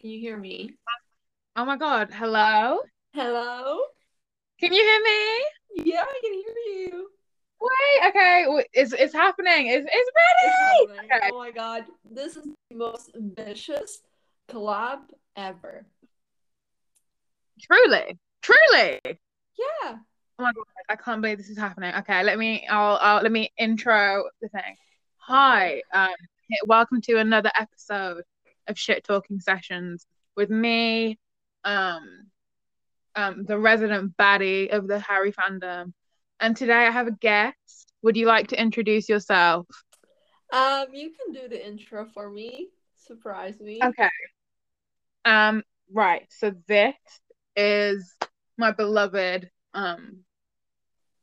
Can you hear me? Oh my God. Hello? Hello? Can you hear me? Yeah, I can hear you. Wait, okay. It's it's happening. It's it's It's ready. happening. Okay. Oh my god. This is the most ambitious collab ever. Truly. Truly. Yeah. Oh my God. I can't believe this is happening. Okay, let me I'll, I'll let me intro the thing. Hi. Um welcome to another episode of Shit Talking Sessions with me, um um the resident baddie of the Harry fandom. And today I have a guest. Would you like to introduce yourself? Um, you can do the intro for me. Surprise me. Okay. Um, right. So this is my beloved, um,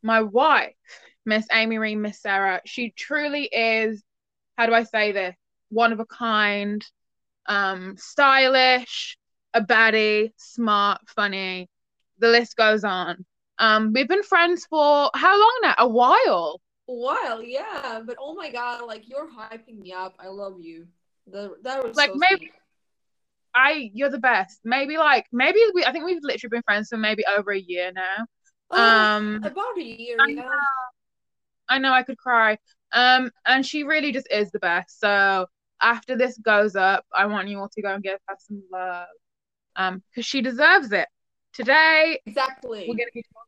my wife, Miss Amy Ree, Miss Sara. She truly is, how do I say this? One of a kind, um, stylish, a baddie, smart, funny. The list goes on. Um, we've been friends for how long now? A while. A while, yeah, but oh my god, like you're hyping me up. I love you. The, that was Like, so maybe- sweet. I, you're the best. Maybe like, maybe we, I think we've literally been friends for maybe over a year now. Oh, Um, about a year, I yeah. I know I could cry. Um, and she really just is the best. So after this goes up, I want you all to go and give her some love. Um, because she deserves it. Today Exactly. we're gonna be talking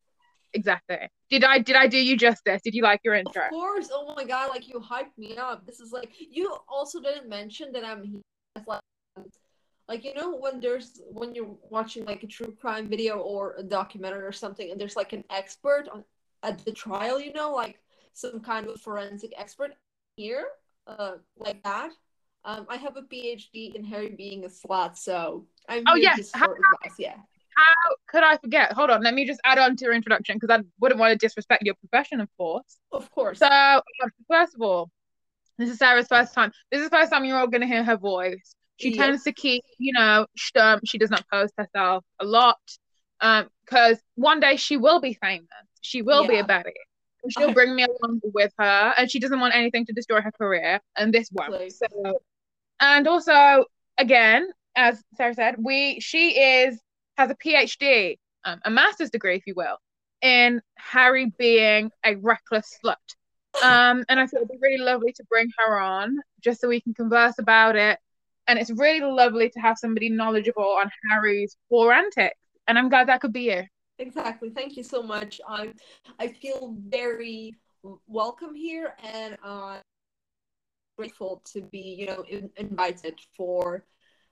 exactly. Did I did I do you justice? Did you like your intro? Of course. Oh my god, like you hyped me up. This is like you also didn't mention that I'm here like like you know when there's when you're watching like a true crime video or a documentary or something and there's like an expert on at the trial, you know, like some kind of forensic expert here, uh like that. Um I have a PhD in Harry being a slut, so I'm Oh, yes. How- advice, yeah. How could I forget? Hold on, let me just add on to your introduction because I wouldn't want to disrespect your profession, of course. Of course. So, um, first of all, this is Sara's first time. This is the first time you're all going to hear her voice. She tends to keep, you know, stum. She does not post herself a lot. Um, because one day she will be famous. She will be Yeah. a baddie. And she'll bring me along with her, and she doesn't want anything to destroy her career, and this won't. So, and also, again, as Sara said, we she is has a PhD, um, a master's degree, if you will, in Harry being a reckless slut. Um, and I thought it'd be really lovely to bring her on just so we can converse about it. And it's really lovely to have somebody knowledgeable on Harry's poor antics. And I'm glad that could be you. Exactly. Thank you so much. I I feel very welcome here, and I'm grateful to be, you know, in, invited for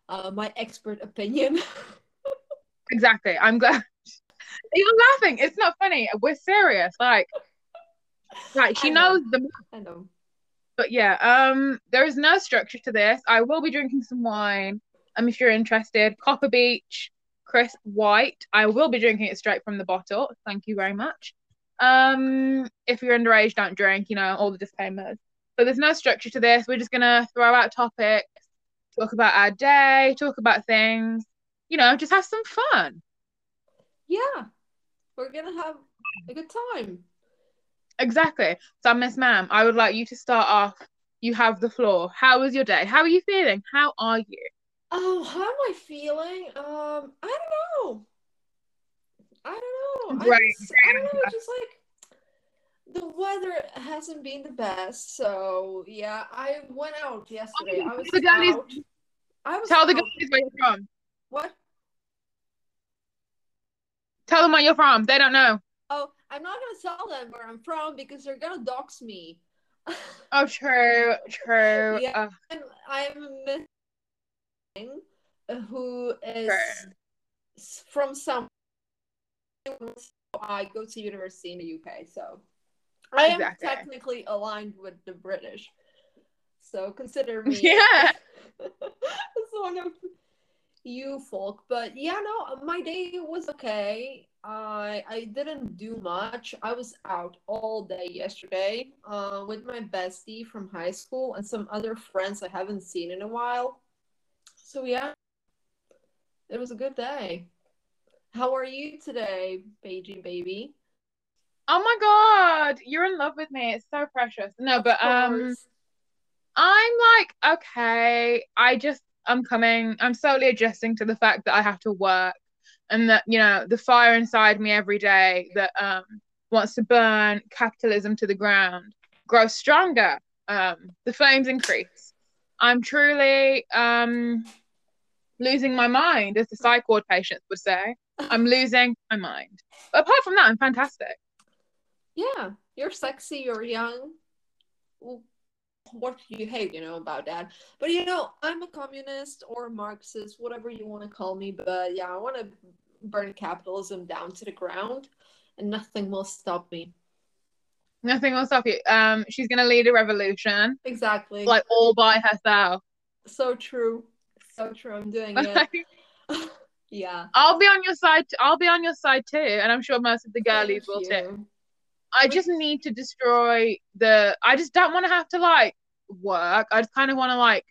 uh, my expert opinion. Exactly. I'm glad. You're laughing. It's not funny. We're serious. Like, like she know. knows the I know. But yeah, um, there is no structure to this. I will be drinking some wine. Um, if you're interested, Copper Beach, crisp white. I will be drinking it straight from the bottle. Thank you very much. Um, if you're underage, don't drink. You know all the disclaimers. But there's no structure to this. We're just gonna throw out topics, talk about our day, talk about things. You know, just have some fun. Yeah, we're gonna have a good time. Exactly. So, Miss Ma'am, I would like you to start off. You have the floor. How was your day? How are you feeling? How are you? Oh, how am I feeling? Um, I don't know. I don't know. I just, I don't know. Just like the weather hasn't been the best. So yeah, I went out yesterday. I was The girlies- out. I was Tell the guys where you're from. What? Tell them where you're from. They don't know. Oh, I'm not gonna tell them where I'm from because they're gonna dox me. Oh, true, true. Yeah. Uh, I'm I'm missing who is s- from some. I go to university in the UK, so I am Exactly. technically aligned with the British. So consider me yeah. as one of you folk. But yeah, no, my day was okay. I I didn't do much. I was out all day yesterday uh, with my bestie from high school and some other friends I haven't seen in a while. So yeah, it was a good day. How are you today, Beijing baby? Oh my God, you're in love with me. It's so precious. No, but um. I'm like okay. I just I'm coming. I'm slowly adjusting to the fact that I have to work and that, you know, the fire inside me every day that um wants to burn capitalism to the ground grows stronger. Um, the flames increase. I'm truly um losing my mind, as the psych ward patients would say. I'm losing my mind. But apart from that, I'm fantastic. Yeah, you're sexy, you're young. What do you hate, you know, about that? But you know, I'm a communist or a Marxist, whatever you want to call me. But yeah, I want to burn capitalism down to the ground, and nothing will stop me. Nothing will stop you. Um, she's gonna lead a revolution. Exactly. Like all by herself. So true. So true. I'm doing it. yeah. I'll be on your side. I'll be on your side too, and I'm sure most of the girlies Thank will you. too. I just need to destroy the. I just don't want to have to like work. I just kind of want to like.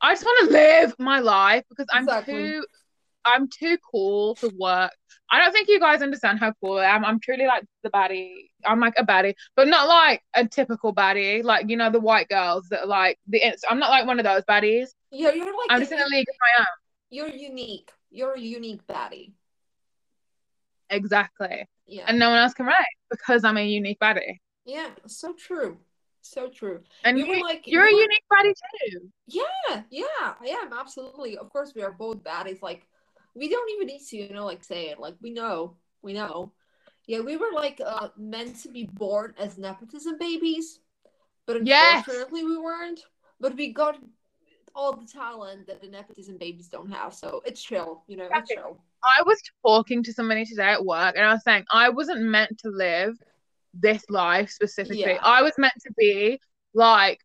I just want to live my life because I'm exactly. too. I'm too cool to work. I don't think you guys understand how cool I am. I'm truly like the baddie. I'm like a baddie, but not like a typical baddie. Like you know the white girls that are like the. I'm not like one of those baddies. Yeah, you're like. I'm just in a league of my own. You're unique. You're a unique baddie. Exactly. Yeah. And no one else can write because I'm a unique body. Yeah, so true. So true. And you, you like you're you a unique body too. Yeah, yeah, I am absolutely. Of course, we are both baddies. Like, we don't even need to, you know, like say it. Like, we know, we know. Yeah, we were like uh, meant to be born as nepotism babies, but unfortunately, yes. we weren't. But we got all the talent that the nepotism babies don't have, so it's chill. You know, it's chill. I was talking to somebody today at work and I was saying I wasn't meant to live this life specifically. Yeah. I was meant to be like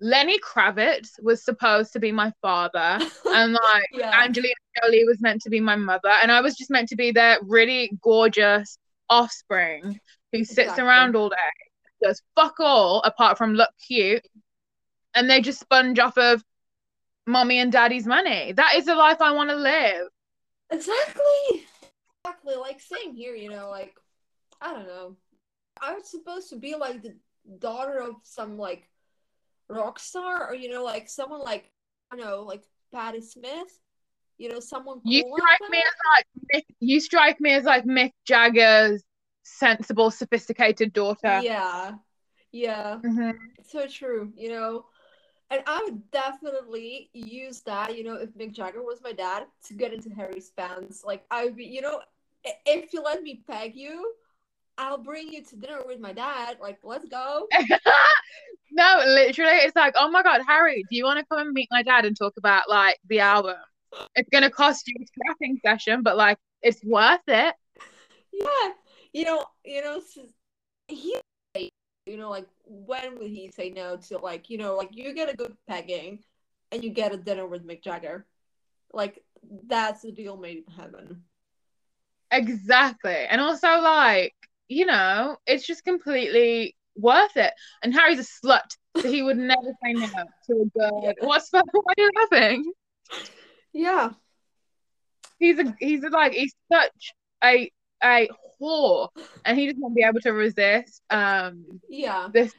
Lenny Kravitz was supposed to be my father, and like yeah. Angelina Jolie was meant to be my mother, and I was just meant to be their really gorgeous offspring who sits exactly. around all day, does fuck all apart from look cute, and they just sponge off of mommy and daddy's money. That is the life I want to live. Exactly. Exactly. Like same here, you know, like I don't know. I was supposed to be like the daughter of some like rock star or you know, like someone like I don't know, like Patti Smith. You know, someone cool You strike like me as like Mick, you strike me as like Mick Jagger's sensible, sophisticated daughter. Yeah. Yeah. Mm-hmm. So true, you know and I would definitely use that, you know, if Mick Jagger was my dad, to get into Harry's fans. Like, I would be, you know, if you let me peg you, I'll bring you to dinner with my dad. Like, let's go. no, literally, it's like, oh my god, Harry, do you want to come and meet my dad and talk about like the album? It's gonna cost you a scrapping session, but like, it's worth it. Yeah, you know, you know, he you know, like when would he say no to like, you know, like you get a good pegging and you get a dinner with Mick Jagger. Like that's the deal made in heaven. Exactly. And also like, you know, it's just completely worth it. And Harry's a slut, so he would never say no to a girl. Yeah. What's the why are you laughing? Yeah. He's a he's a, like he's such a a whore and he just won't be able to resist um yeah this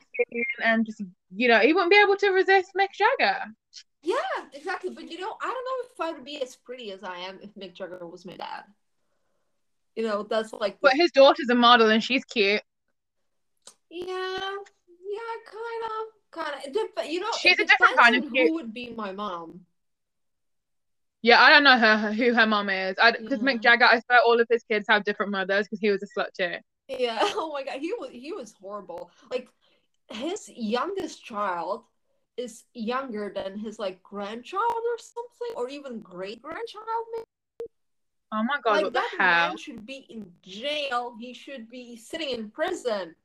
and just you know he won't be able to resist Mick Jagger. Yeah, exactly. But you know, I don't know if I would be as pretty as I am if Mick Jagger was my dad. You know, that's like But his daughter's a model and she's cute. Yeah, yeah, kind of, kind of. But you know, she's a different kind of cute. Who would be my mom? Yeah, I don't know her who her mom is. Because yeah. Mick Jagger, I swear all of his kids have different mothers because he was a slut too. Yeah. Oh my god, he was he was horrible. Like his youngest child is younger than his like grandchild or something, or even great grandchild. Maybe. Oh my god, like, that hell? man should be in jail. He should be sitting in prison.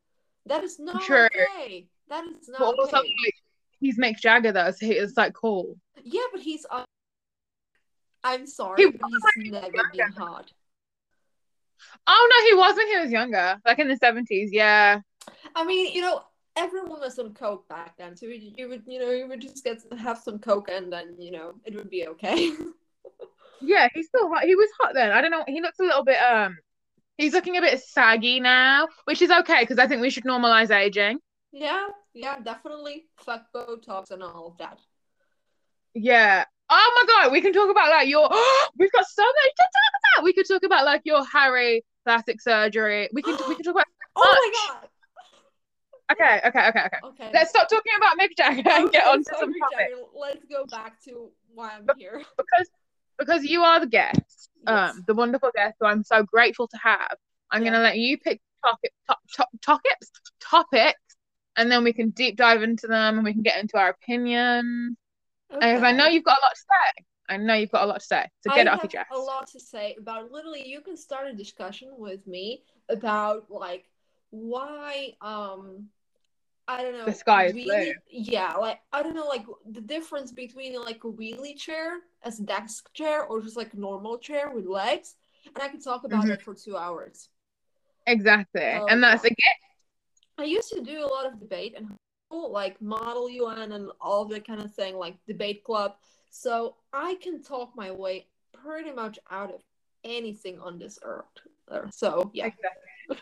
That is not True. okay. That is not but also, okay. Like, he's Mick Jagger though, so it's like cool. Yeah, but he's. I'm sorry, he's never been hard. Oh no, he was when he was younger, like in the seventies. Yeah. I mean, you know, everyone was on coke back then, so you would, you know, you would just get have some coke and then, you know, it would be okay. yeah, he's still hot. He was hot then. I don't know. He looks a little bit um. He's looking a bit saggy now, which is okay because I think we should normalize aging. Yeah, yeah, definitely. Fuck Botox and all of that. Yeah. Oh my god, we can talk about like your we've got so much to talk about. We could talk about like your Harry plastic surgery. We can we can talk about oh my god. Okay, okay, okay, okay. Okay. Let's stop talking about Mick Jagger and get on to some. Jagger, Let's go back to why I'm here. Because because you are the guest, Yes. um, the wonderful guest who I'm so grateful to have. I'm Yeah. gonna let you pick topic top, top, topics topics and then we can deep dive into them and we can get into our opinions. And I know you've got a lot to say. I know you've got a lot to say. So get I it off your have chest. a lot to say about literally you can start a discussion with me about like why um I don't know The sky is wheelie- blue. yeah like I don't know like the difference between like a wheelie chair as a desk chair or just like a normal chair with legs and I could talk about Mhm. it for two hours. Exactly. And that's yeah. again I used to do a lot of debate and like Model UN and all that kind of thing, like debate club. So I can talk my way pretty much out of anything on this earth. So yeah, exactly.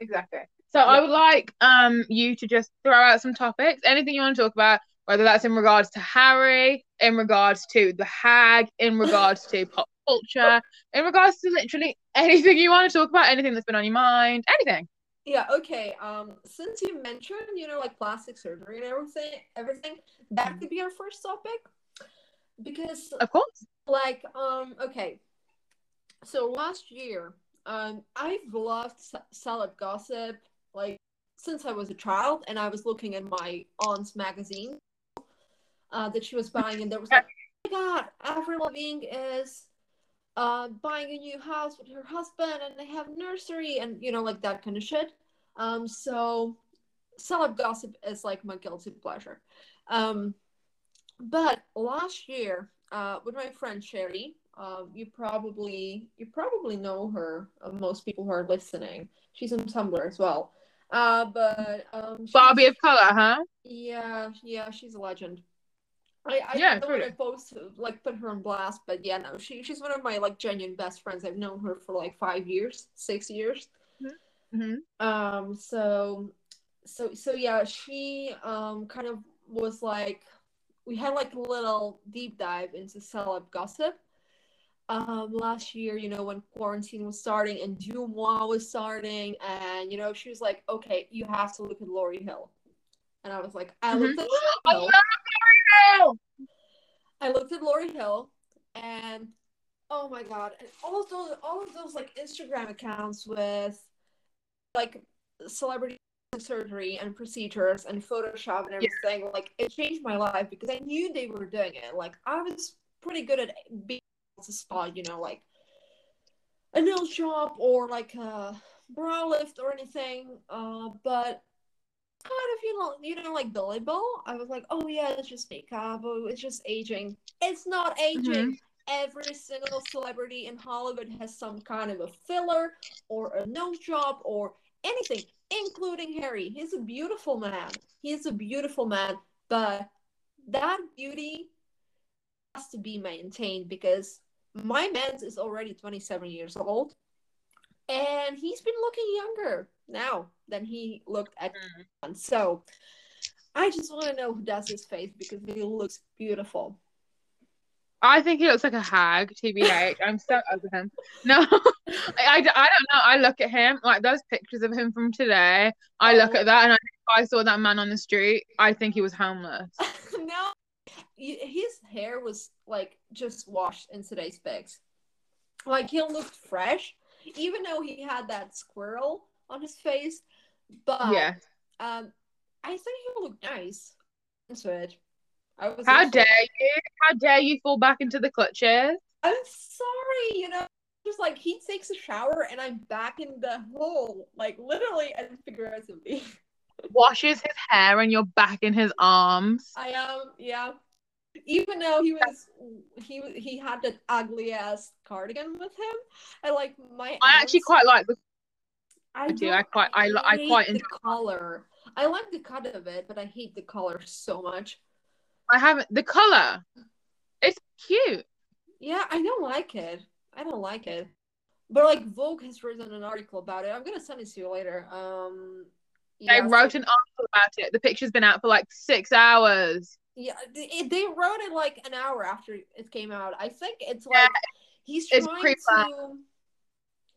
Exactly. So I would like um you to just throw out some topics, anything you want to talk about, whether that's in regards to Harry, in regards to the hag, in regards to pop culture, in regards to literally anything you want to talk about, anything that's been on your mind, anything. Yeah. Okay. Um, since you mentioned, you know, like plastic surgery and everything, everything that could be our first topic because Of course. like um okay so last year um i've loved salad gossip like since i was a child and i was looking at my aunt's magazine uh that she was buying and there was like oh my god avril lavigne is uh buying a new house with her husband and they have nursery and you know like that kind of shit um so celeb gossip is like my guilty pleasure um but last year, uh, with my friend Sherry, um, you probably you probably know her. Uh, most people who are listening, she's on Tumblr as well. Uh, but um, Barbie of color, huh? yeah, yeah, she's a legend. I, I Yeah, don't want to post like put her on blast, but yeah, no, she she's one of my like genuine best friends. I've known her for like five years, six years. hmm Um, so, so, so yeah, she um kind of was like, we had like a little deep dive into celeb gossip. Um, last year, you know, when quarantine was starting and Dumois was starting, and you know, she was like, okay, you have to look at Laurie Hill, and I was like, I looked at I Laurie Hill. I looked at Laurie Hill, and oh my god, and all of those, all of those like Instagram accounts with like celebrity surgery and procedures and Photoshop and everything, like it changed my life because I knew they were doing it. Like I was pretty good at being able to spot, you know, like a nail shop or like a brow lift or anything. Uh, but kind of you know you know like Billy Ball. I was like, oh yeah, it's just makeup. Oh, it's just aging. It's not aging. Mm-hmm. Every single celebrity in Hollywood has some kind of a filler or a nose job or anything, including Harry. He's a beautiful man. He's a beautiful man, but that beauty has to be maintained because my man's is already 27 years old and he's been looking younger now than he looked at Mm. so I just want to know who does his face because he looks beautiful. I think he looks like a hag, TBH. I'm so over him. No, I, I, I don't know. I look at him, like those pictures of him from today. I look Oh. at that and I, if I saw that man on the street, I think he was homeless. no, his hair was like just washed in today's pics. Like he looked fresh, even though he had that squirrel on his face. But yeah. um, I think he looked nice. Into it. I was. How dare you? How dare you fall back into the clutches? I'm sorry, you know. Just like he takes a shower and I'm back in the hole, like literally and figuratively. Washes his hair and you're back in his arms. I am, yeah. Even though he was, he he had that ugly ass cardigan with him, I like my. I actually quite like the I do, don't- I quite- I I hate quite the color. I like the cut of it, but I hate the color so much. I haven't the color. It's cute. Yeah, I don't like it. I don't like it. But like Vogue has written an article about it. I'm gonna send it to you later. Um, They yeah, so- wrote an article about it. The picture's been out for like six hours. Yeah, they, they wrote it like an hour after it came out. I think it's Yeah, like he's it's trying pre-planned. to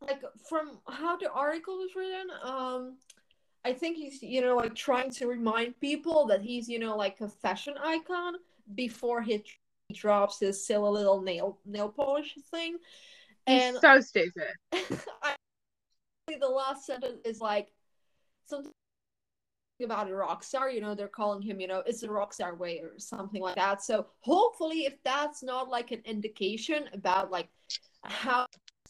like from how the article was written. Um, I think he's you know like trying to remind people that he's you know like a fashion icon before he drops his silly little nail nail polish thing. He's And so stupid. I the last sentence is like something about a rock star. You know, they're calling him, you know, it's a rock star way or something like that. So hopefully, if that's not like an indication about like how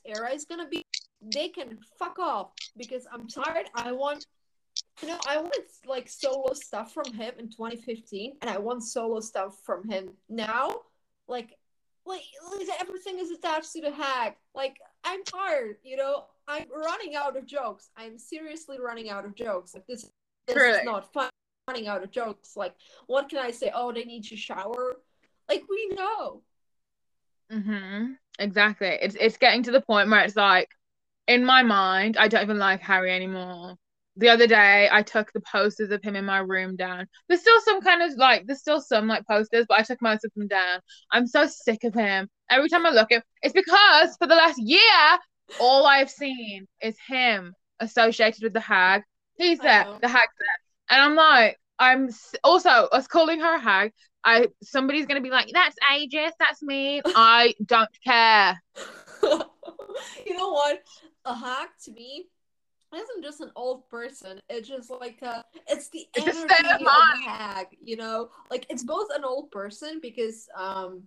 era is gonna be, they can fuck off because I'm tired. I want. You know, I want like solo stuff from him in 2015, and I want solo stuff from him now. Like, like, like everything is attached to the hack. Like, I'm tired. You know, I'm running out of jokes. I'm seriously running out of jokes. Like this, this Really? is not fun. Running out of jokes. Like, what can I say? Oh, they need to shower. Like we know. Hmm Exactly. It's it's getting to the point where it's like, in my mind, I don't even like Harry anymore. The other day, I took the posters of him in my room down. There's still some kind of like, there's still some like posters, but I took most of them down. I'm so sick of him. Every time I look at it's because for the last year, all I've seen is him associated with the hag. He's there, the hag's there, and I'm like, I'm also us calling her a hag. I somebody's gonna be like, that's ageist, that's me. I don't care. you know what? A hack to me isn't just an old person. It's just like uh it's the It's energy of a hag, you know? Like it's both an old person because um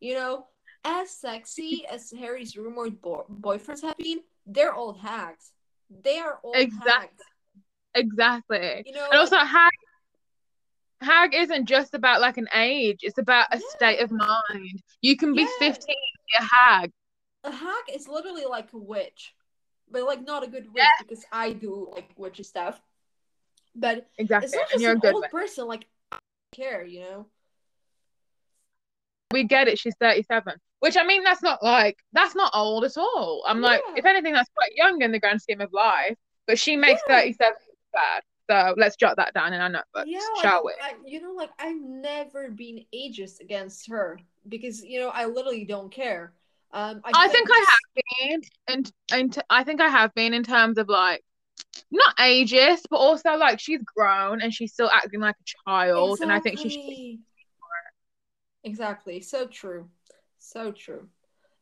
you know, as sexy as Harry's rumored bo- boyfriends have been, they're old hags. They are old Exactly. hags. Exactly. You know, And also like, hag isn't just about like an age, it's about a Yeah. state of mind. You can be Yeah. 15 and be a hag. a hag is literally like a witch. But like not a good witch Yeah. because I do like witchy stuff. But Exactly. it's not And just an good old person like I care you know We get it, she's 37. Which I mean that's not like that's not old at all. I'm like, if anything, that's quite young in the grand scheme of life. But she makes Yeah. 37 bad. So let's jot that down in our notebooks, yeah shall we? I, you know like i've never been ageist against her because you know i literally don't care um i, I think I have been, and and I think I have been in terms of like not ageist, but also like she's grown and she's still acting like a child, and I think she. Exactly. exactly so true so true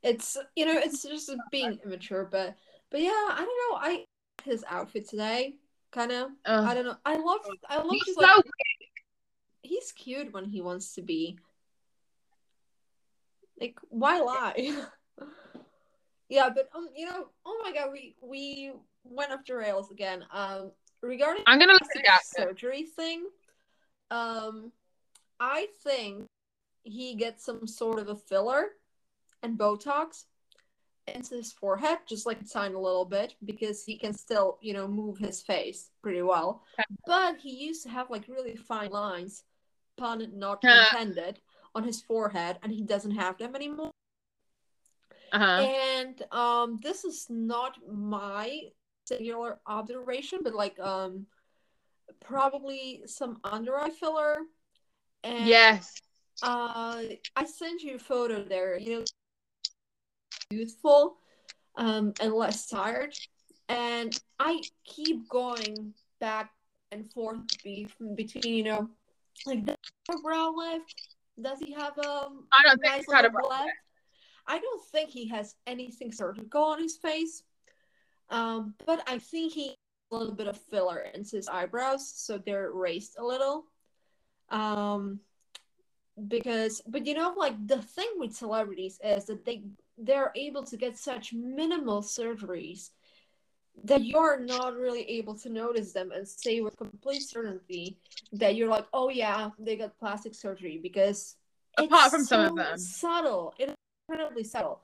it's you know it's just being immature but but yeah i don't know i his outfit today kind of i don't know i love i love He's his so like he's cute when he wants to be. Like, why lie? yeah, but um, you know, oh my god, we we went off the rails again. Um, regarding I'm gonna look it surgery thing, um, I think he gets some sort of a filler and Botox into his forehead, just like sign a little bit, because he can still, you know, move his face pretty well. But he used to have like really fine lines, pun not intended, on his forehead, and he doesn't have them anymore. Uh-huh. And um, this is not my singular observation, but like um, probably some under eye filler. And Yes. uh, I sent you a photo there. You know, youthful, um, and less tired. And I keep going back and forth between, you know, like does he have a brow lift? Does he have um, I a don't think he's had a brow lift? I don't think he has anything surgical on his face. Um, but I think he has a little bit of filler in his eyebrows, so they're raised a little. Um, because, but you know, like the thing with celebrities is that they they're able to get such minimal surgeries that you're not really able to notice them and say with complete certainty that you're like, oh yeah, they got plastic surgery because Apart from some of so them. subtle. It's incredibly subtle.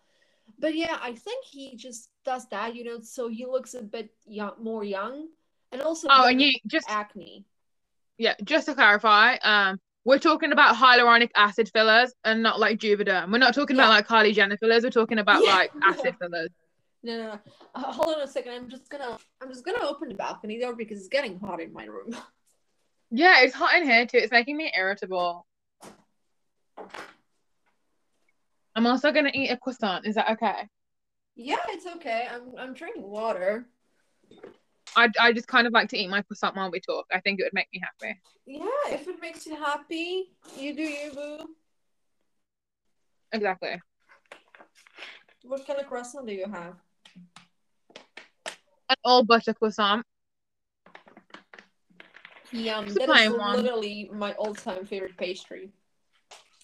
But yeah, I think he just does that, you know, so he looks a bit young, more young, and also Oh, and you just acne. yeah, just to clarify, um, we're talking about hyaluronic acid fillers and not like Juvederm. We're not talking Yeah. about like Kylie Jenner fillers. We're talking about Yeah. like acid fillers. No, no, no. Uh, hold on a second. I'm just gonna, I'm just gonna open the balcony door because it's getting hot in my room. Yeah, it's hot in here too. It's making me irritable. I'm also gonna eat a croissant. Is that okay? Yeah, it's okay. I'm I'm drinking water. I, I just kind of like to eat my croissant while we talk. I think it would make me happy. Yeah, if it makes you happy, you do you, boo. Exactly. What kind of croissant do you have? An all butter croissant. Yum. It's That is one. literally my all-time favorite pastry.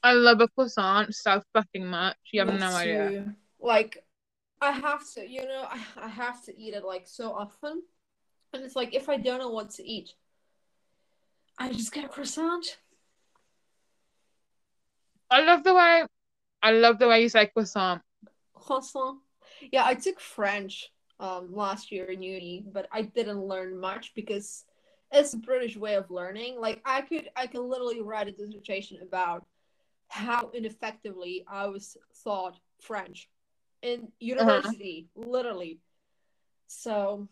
I love a croissant so fucking much. You have Me no idea. Like, I have to, you know, I, I have to eat it like so often. And it's like, if I don't know what to eat, I just get a croissant. I love the way I love the way you say croissant. Croissant. Yeah, I took French um last year in uni, but I didn't learn much because it's a British way of learning. Like I could I could literally write a dissertation about how ineffectively I was taught French in university, literally. So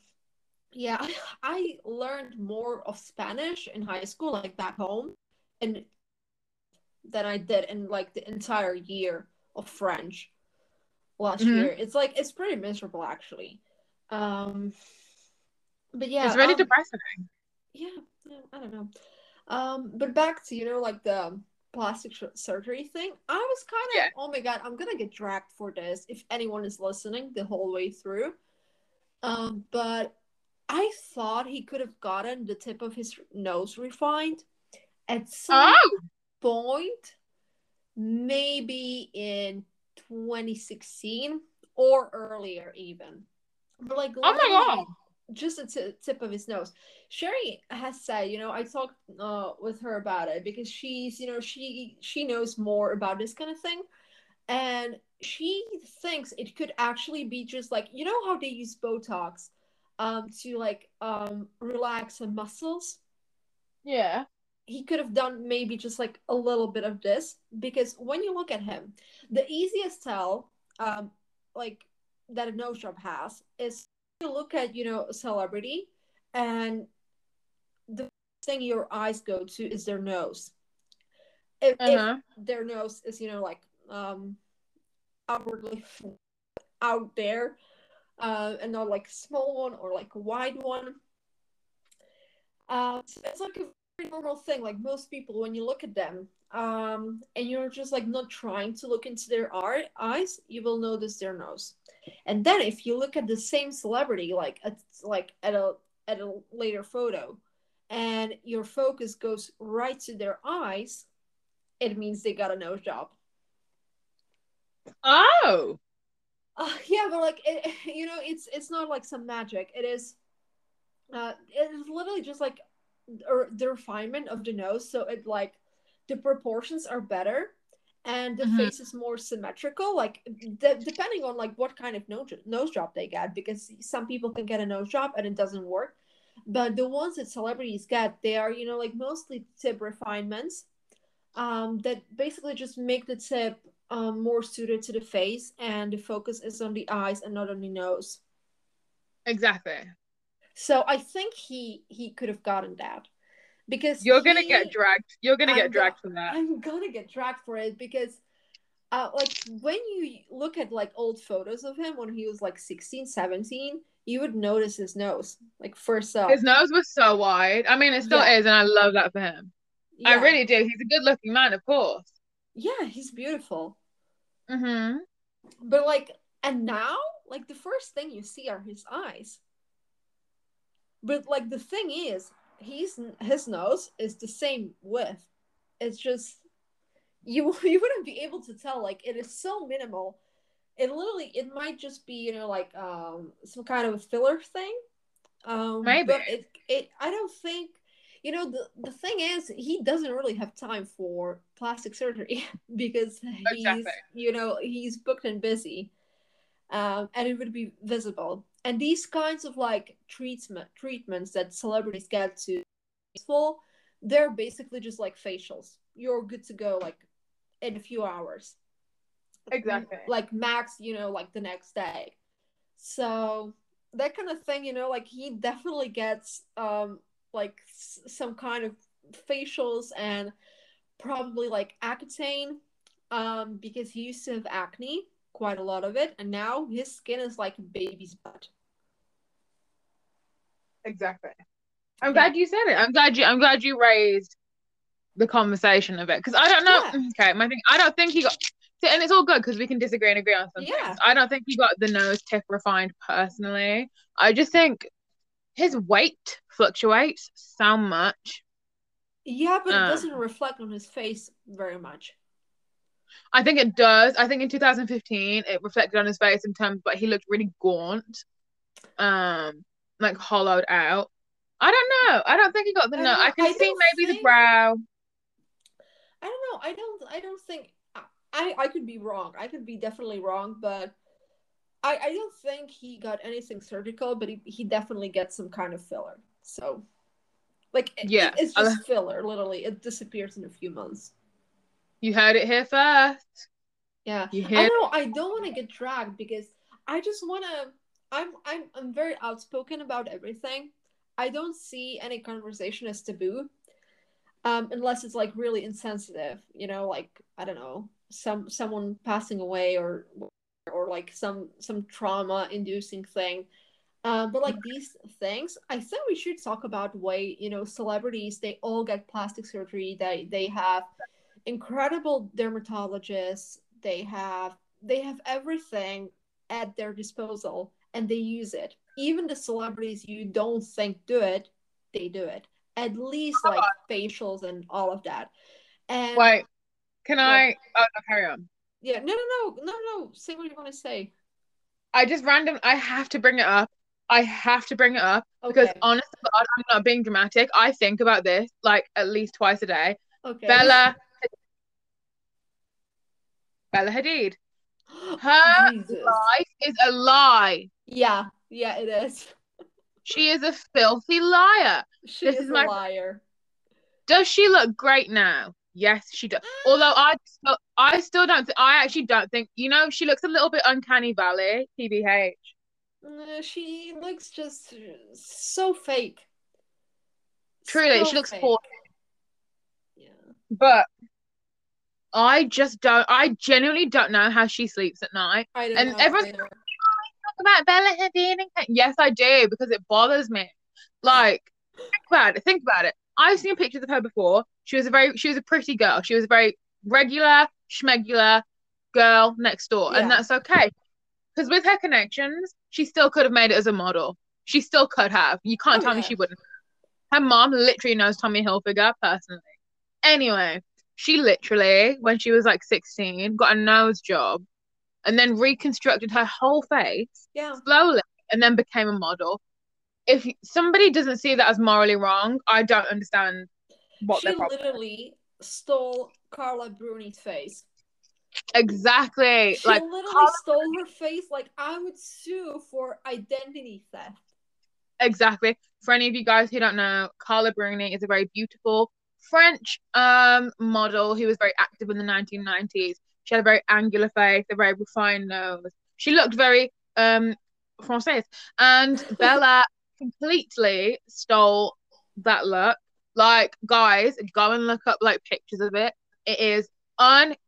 yeah, I learned more of Spanish in high school, like back home, and than I did in like the entire year of French last Mhm. year. It's like it's pretty miserable actually. Um but yeah, it's really um, depressing. yeah, yeah, I don't know. Um, but back to you know like the plastic sh- surgery thing. I was kind of Yeah. oh my god, I'm gonna get dragged for this if anyone is listening the whole way through. Um, but I thought he could have gotten the tip of his nose refined at some Oh, point, maybe in 2016 or earlier even. But like oh my god. just a t- tip of his nose. Sherry has said, you know, I talked uh, with her about it because she's, you know, she she knows more about this kind of thing, and she thinks it could actually be just like you know how they use Botox, um, to like um relax the muscles. Yeah. He could have done maybe just like a little bit of this because when you look at him, the easiest tell, um, like that a nose job has is to look at you know a celebrity and the thing your eyes go to is their nose if, if Uh-huh. their nose is you know like um outwardly out there uh, and not like a small one or like a wide one uh, so it's like a very normal thing like most people when you look at them um and you're just like not trying to look into their eye- eyes you will notice their nose and then if you look at the same celebrity like at like at a at a later photo and your focus goes right to their eyes it means they got a nose job Oh. Uh, yeah but like it, you know it's it's not like some magic. It is uh it is literally just like or the refinement of the nose. So it like the proportions are better and the Mhm. face is more symmetrical. Like de- depending on like what kind of nose, nose job they get because some people can get a nose job and it doesn't work. But the ones that celebrities get they are you know like mostly tip refinements um, that basically just make the tip um, more suited to the face and the focus is on the eyes and not on the nose Exactly. so i think he he could have gotten that because You're gonna get dragged. You're gonna I'm get go- dragged for that. I'm gonna get dragged for it because, uh, like when you look at like old photos of him when he was like 16, 17, you would notice his nose like first up. His nose was so wide. I mean, it still Yeah. is, and I love that for him. I really do. He's a good-looking man, of course. Yeah, he's beautiful. Mm-hmm. But like, and now like the first thing you see are his eyes. But like the thing is, he's his nose is the same width. It's just you you wouldn't be able to tell. Like it is so minimal. It literally it might just be you know like um some kind of filler thing. Um, Maybe. but it it I don't think you know the the thing is he doesn't really have time for plastic surgery because he's Exactly. you know he's booked and busy um, and it would be visible and these kinds of like treatment treatments that celebrities get to full they're basically just like facials you're good to go like in a few hours Exactly. like max you know like the next day so that kind of thing you know like he definitely gets um like s- some kind of facials and probably like accutane um, because he used to have acne, quite a lot of it, and now his skin is like baby's butt. Exactly. I'm Yeah. glad you said it. I'm glad you. I'm glad you raised the conversation of it because I don't know. Okay, my thing. I don't think he got. And it's all good because we can disagree and agree on some Yeah. things. I don't think he got the nose tip refined personally. I just think his weight fluctuates so much. Yeah, but Uh. it doesn't reflect on his face very much. I think it does. I think in 2015 it reflected on his face in terms, but he looked really gaunt, um, like hollowed out. I don't know. I don't think he got the I nose. don't. I can I see maybe the brow. I don't know. I don't. I don't think. I I could be wrong. I could be definitely wrong, but I I don't think he got anything surgical. But he he definitely gets some kind of filler. So, like, it- Yeah, it's just filler. Literally, it disappears in a few months. You heard it here first. Yeah. You I hear? know I don't want to get dragged because I just want to. I'm I'm I'm very outspoken about everything. I don't see any conversation as taboo, um, unless it's like really insensitive. You know, like I don't know, some someone passing away or or like some some trauma inducing thing. Um, but like these things, I think we should talk about why you know celebrities they all get plastic surgery. They they have incredible dermatologists. They have they have everything at their disposal and they use it. Even the celebrities you don't think do it, they do it. At least like facials and all of that. And Wait, can What? I? Oh no, carry on. yeah, no, no, no, no, no. Say what you want to say. I just random. I have to bring it up. I have to bring it up because Okay. honest to God, I'm not being dramatic. I think about this like at least twice a day. Okay. Bella, Bella Hadid. Her Jesus. life is a lie. Yeah, yeah, it is. She is a filthy liar. She This is is a my- liar. Does she look great now? Yes, she does. Ah. Although I still, I still don't. Th- I actually don't think. You know, she looks a little bit uncanny valley. TBH. Uh, she looks just so fake. Truly, So she looks fake. poor. Yeah. But I just don't. I genuinely don't know how she sleeps at night. I don't And know. everyone's- either. Talk about Bella Hadid. and- Yes, I do because it bothers me. Like, think about it. Think about it. I've seen pictures of her before. She was a very, she was a pretty girl. She was a very regular, schmegular girl next door, Yeah. and that's okay. Because with her connections, she still could have made it as a model. She still could have. You can't Oh, tell me she wouldn't. Her mom literally knows Tommy Hilfiger personally. Anyway, she literally, when she was like 16, got a nose job and then reconstructed her whole face Yeah. slowly and then became a model. If somebody doesn't see that as morally wrong, I don't understand what she literally stole Carla Bruni's face. Exactly. She Like literally stole her face. Like I would sue for identity theft. exactly. For any of you guys who don't know, Carla Bruni is a very beautiful French um model who was very active in the 1990s. She had a very angular face, a very refined nose. She looked very um française. And Bella completely stole that look. Like, guys, go and look up like pictures of it. It is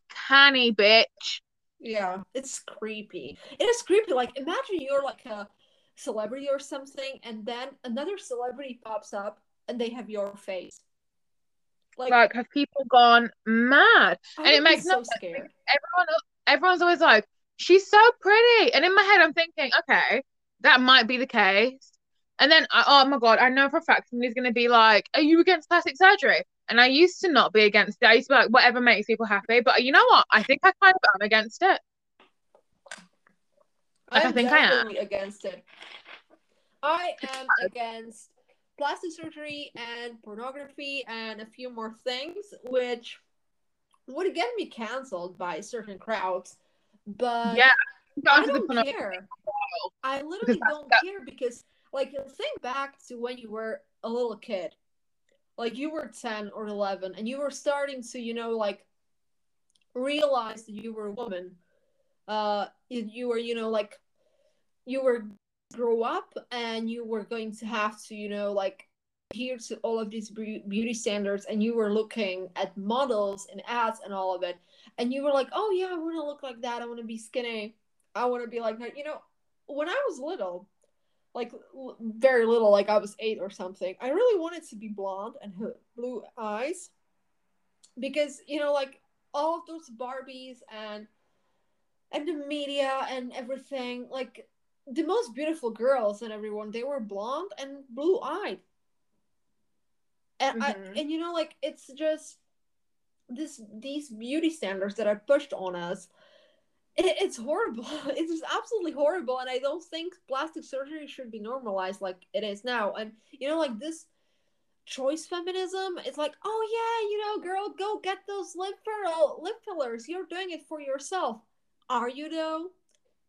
uncanny, bitch. Yeah, it's creepy. It is creepy. Like imagine you're like a celebrity or something, and then another celebrity pops up and they have your face. Like, Like, have people gone mad? I and it makes no so scared. everyone everyone's always like, she's so pretty. And in my head, I'm thinking, okay, that might be the case. And then, oh my God, I know for a fact somebody's going to be like, are you against plastic surgery? And I used to not be against it. I used to be like, whatever makes people happy. But you know what? I think I kind of am against it. Like, I I'm think I am. against it. I am against plastic surgery and pornography and a few more things, which would get me canceled by certain crowds. But Yeah. I don't care. I literally don't care because, like, think back to when you were a little kid. Like, you were 10 or 11, and you were starting to, you know, like, realize that you were a woman. Uh, you, were, you know, like, you were grow up and you were going to have to, you know, like, adhere to all of these beauty standards, and you were looking at models and ads and all of it. and you were like, "Oh yeah, I want to look like that. I want to be skinny. I want to be like that." You know, when I was little, like l- very little, like I was eight or something, I really wanted to be blonde and have blue eyes, because you know, like all of those Barbies and and the media and everything, like the most beautiful girls and everyone, they were blonde and blue eyed. And I Mhm. and you know, like it's just this these beauty standards that are pushed on us. It, it's horrible. It's just absolutely horrible, and I don't think plastic surgery should be normalized like it is now. And you know, like this choice feminism, it's like, oh yeah, you know, girl, go get those lip fill lip fillers. You're doing it for yourself. Are you though?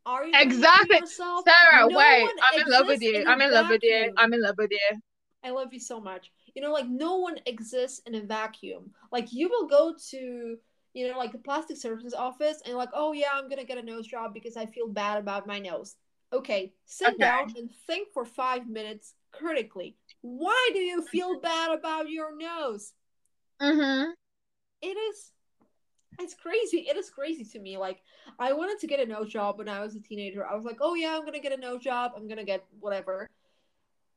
Are you doing it for Exactly. yourself? Sara, No wait. I'm in love with you. I'm in love with you. I'm in love with you. I love you so much. You know, like no one exists in a vacuum. Like you will go to, you know, like the plastic surgeon's office and like, oh yeah, I'm gonna get a nose job because I feel bad about my nose. Okay, sit Okay. down and think for five minutes critically. Why do you feel bad about your nose? Mm-hmm. It is it's crazy. It is crazy to me. Like I wanted to get a nose job when I was a teenager. I was like, oh yeah, I'm gonna get a nose job. I'm gonna get whatever.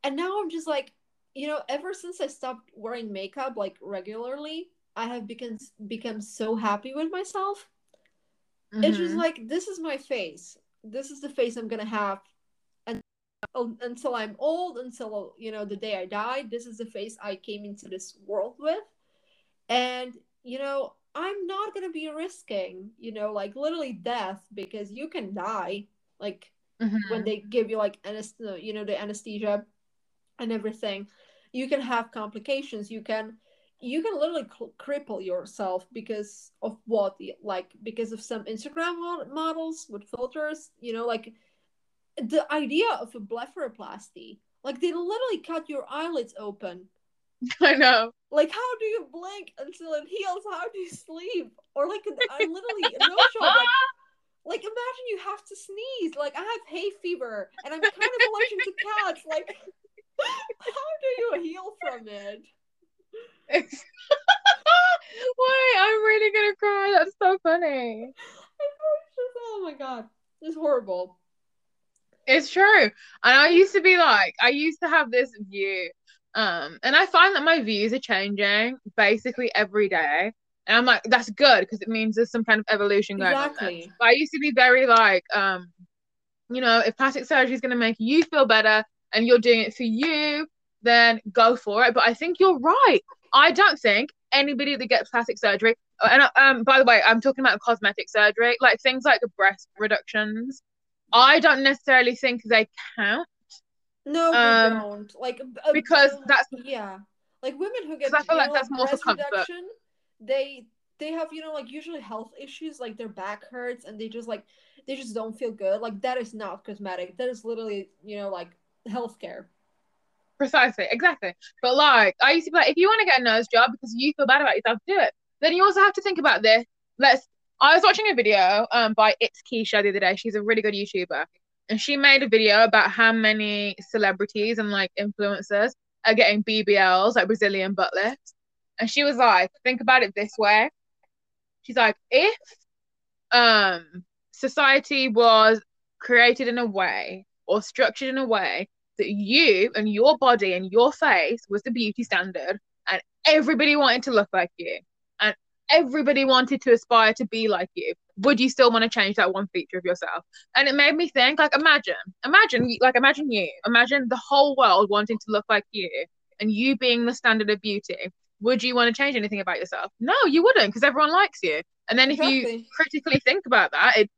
And now I'm just like, you know, ever since I stopped wearing makeup like regularly, I have become become so happy with myself. It's just Mhm. like this is my face. This is the face I'm gonna have, and until I'm old, until you know the day I die. This is the face I came into this world with, and you know I'm not gonna be risking, you know, like literally death because you can die, like Mhm. when they give you like anesthesia, you know, the anesthesia and everything. You can have complications. You can you can literally cl- cripple yourself because of what like because of some instagram mod- models with filters you know like the idea of a blepharoplasty like they literally cut your eyelids open. I know. like how do you blink until it heals? How do you sleep? Or like i literally no job like like imagine you have to sneeze. Like i have hay fever and i'm kind of allergic to cats. Like how do you heal from it Wait, I'm really gonna cry. That's so funny. Just, oh my god it's horrible It's true. And I used to be like, I used to have this view. Um, and I find that my views are changing basically every day. And I'm like, that's good because it means there's some kind of evolution going on. exactly But I used to be very like, um, you know, if plastic surgery is going to make you feel better and you're doing it for you, then go for it. But I think you're right. I don't think anybody that gets plastic surgery, and um, by the way, I'm talking about cosmetic surgery, like things like breast reductions. I don't necessarily think they count. No they Um, don't. Like uh, because that's yeah. Like women who get I feel like that's more for comfort. reduction they they have you know like usually health issues like their back hurts and they just like they just don't feel good. Like that is not cosmetic. That is literally you know like healthcare Precisely, exactly. But like, I used to be like, if you want to get a nurse job because you feel bad about yourself, do it. Then you also have to think about this. Let's. I was watching a video um by It's Keisha the other day. She's a really good YouTuber, and she made a video about how many celebrities and like influencers are getting BBLs, like Brazilian butt lifts. And she was like, think about it this way. She's like, if um society was created in a way or structured in a way that you and your body and your face was the beauty standard and everybody wanted to look like you and everybody wanted to aspire to be like you. Would you still want to change that one feature of yourself? And it made me think like imagine imagine like imagine you. Imagine the whole world wanting to look like you and you being the standard of beauty. Would you want to change anything about yourself? No you wouldn't because everyone likes you. And then if you critically think about that it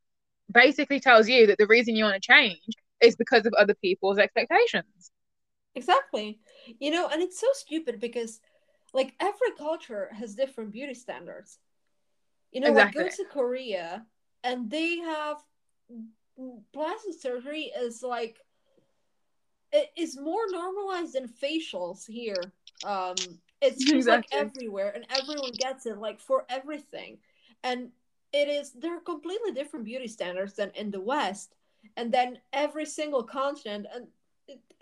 basically tells you that the reason you want to change is because of other people's expectations. Exactly. You know, and it's so stupid because like every culture has different beauty standards. You know, like go to Korea and they have plastic surgery is like it is more normalized than facials here. Um it's just Exactly. like everywhere and everyone gets it like for everything. And it is they're completely different beauty standards than in the West. And then every single continent and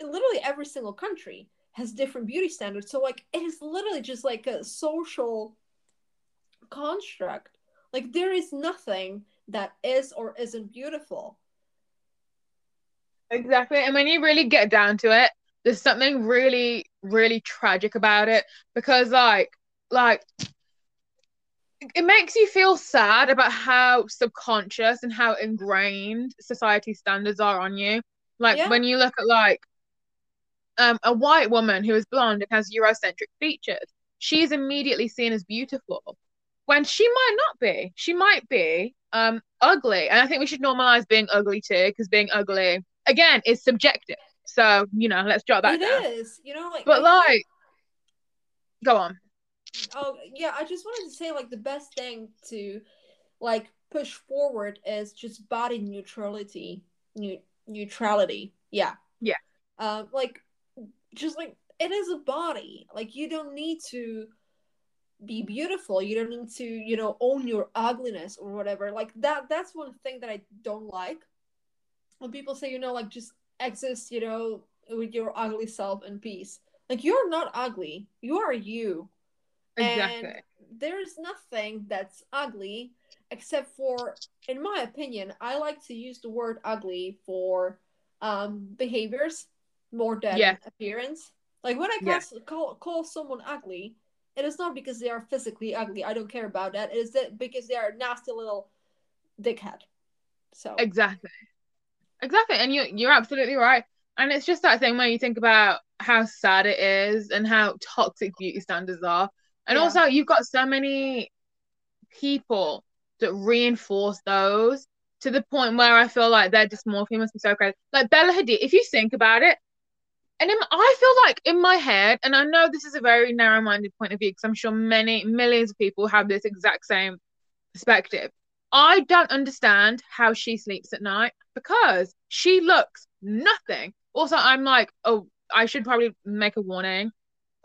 literally every single country has different beauty standards. So like it is literally just like a social construct. Like there is nothing that is or isn't beautiful. Exactly. And when you really get down to it, there's something really, really tragic about it because like like it makes you feel sad about how subconscious and how ingrained society standards are on you. Like yeah. when you look at like um, a white woman who is blonde and has Eurocentric features, she's immediately seen as beautiful when she might not be. She might be um, ugly. And I think we should normalize being ugly too, because being ugly, again, is subjective. So, you know, let's drop that It down. is, you know, like. But, like, go on. Oh, yeah, I just wanted to say, like, the best thing to, like, push forward is just body neutrality. New- neutrality. Yeah. Yeah. Um, like, just like it is a body. Like you don't need to be beautiful. You don't need to, you know, own your ugliness or whatever. Like that that's one thing that I don't like. When people say, you know, like just exist, you know, with your ugly self in peace. Like you're not ugly. You are you. Exactly. And there's nothing that's ugly except for in my opinion, I like to use the word ugly for um behaviors more than yeah. appearance. Like when I call, yeah. call call someone ugly, it is not because they are physically ugly. I don't care about that. It is that because they are a nasty little dickhead. So exactly, exactly, and you you're absolutely right. And it's just that thing where you think about how sad it is and how toxic beauty standards are, and yeah. also you've got so many people that reinforce those to the point where I feel like their dysmorphia must be so crazy. Like Bella Hadid, if you think about it, and in, I feel like in my head, and I know this is a very narrow-minded point of view because I'm sure many millions of people have this exact same perspective. I don't understand how she sleeps at night because she looks nothing. Also, I'm like, oh, I should probably make a warning.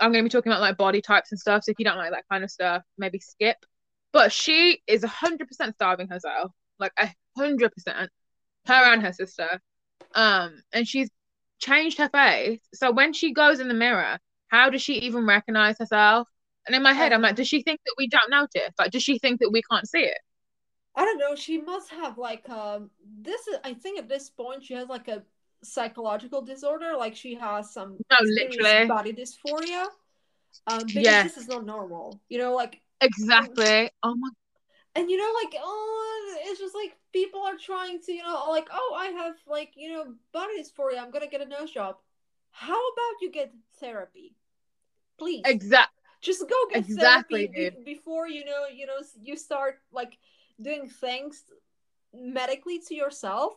I'm going to be talking about like body types and stuff. So if you don't like that kind of stuff, maybe skip. But she is 100% starving herself, like a 100%. Her and her sister. Um, and she's changed her face. So when she goes in the mirror, how does she even recognize herself? And in my head, I'm like, does she think that we don't notice? Like, does she think that we can't see it? I don't know. She must have like um this is I think at this point she has like a psychological disorder. Like she has some no, literally body dysphoria. Um, because yeah. this is not normal. You know, like exactly. Oh my and you know like oh it's just like people are trying to you know like oh i have like you know body dysphoria i'm gonna get a nose job how about you get therapy please exactly just go get exactly, therapy be- before you know you know you start like doing things medically to yourself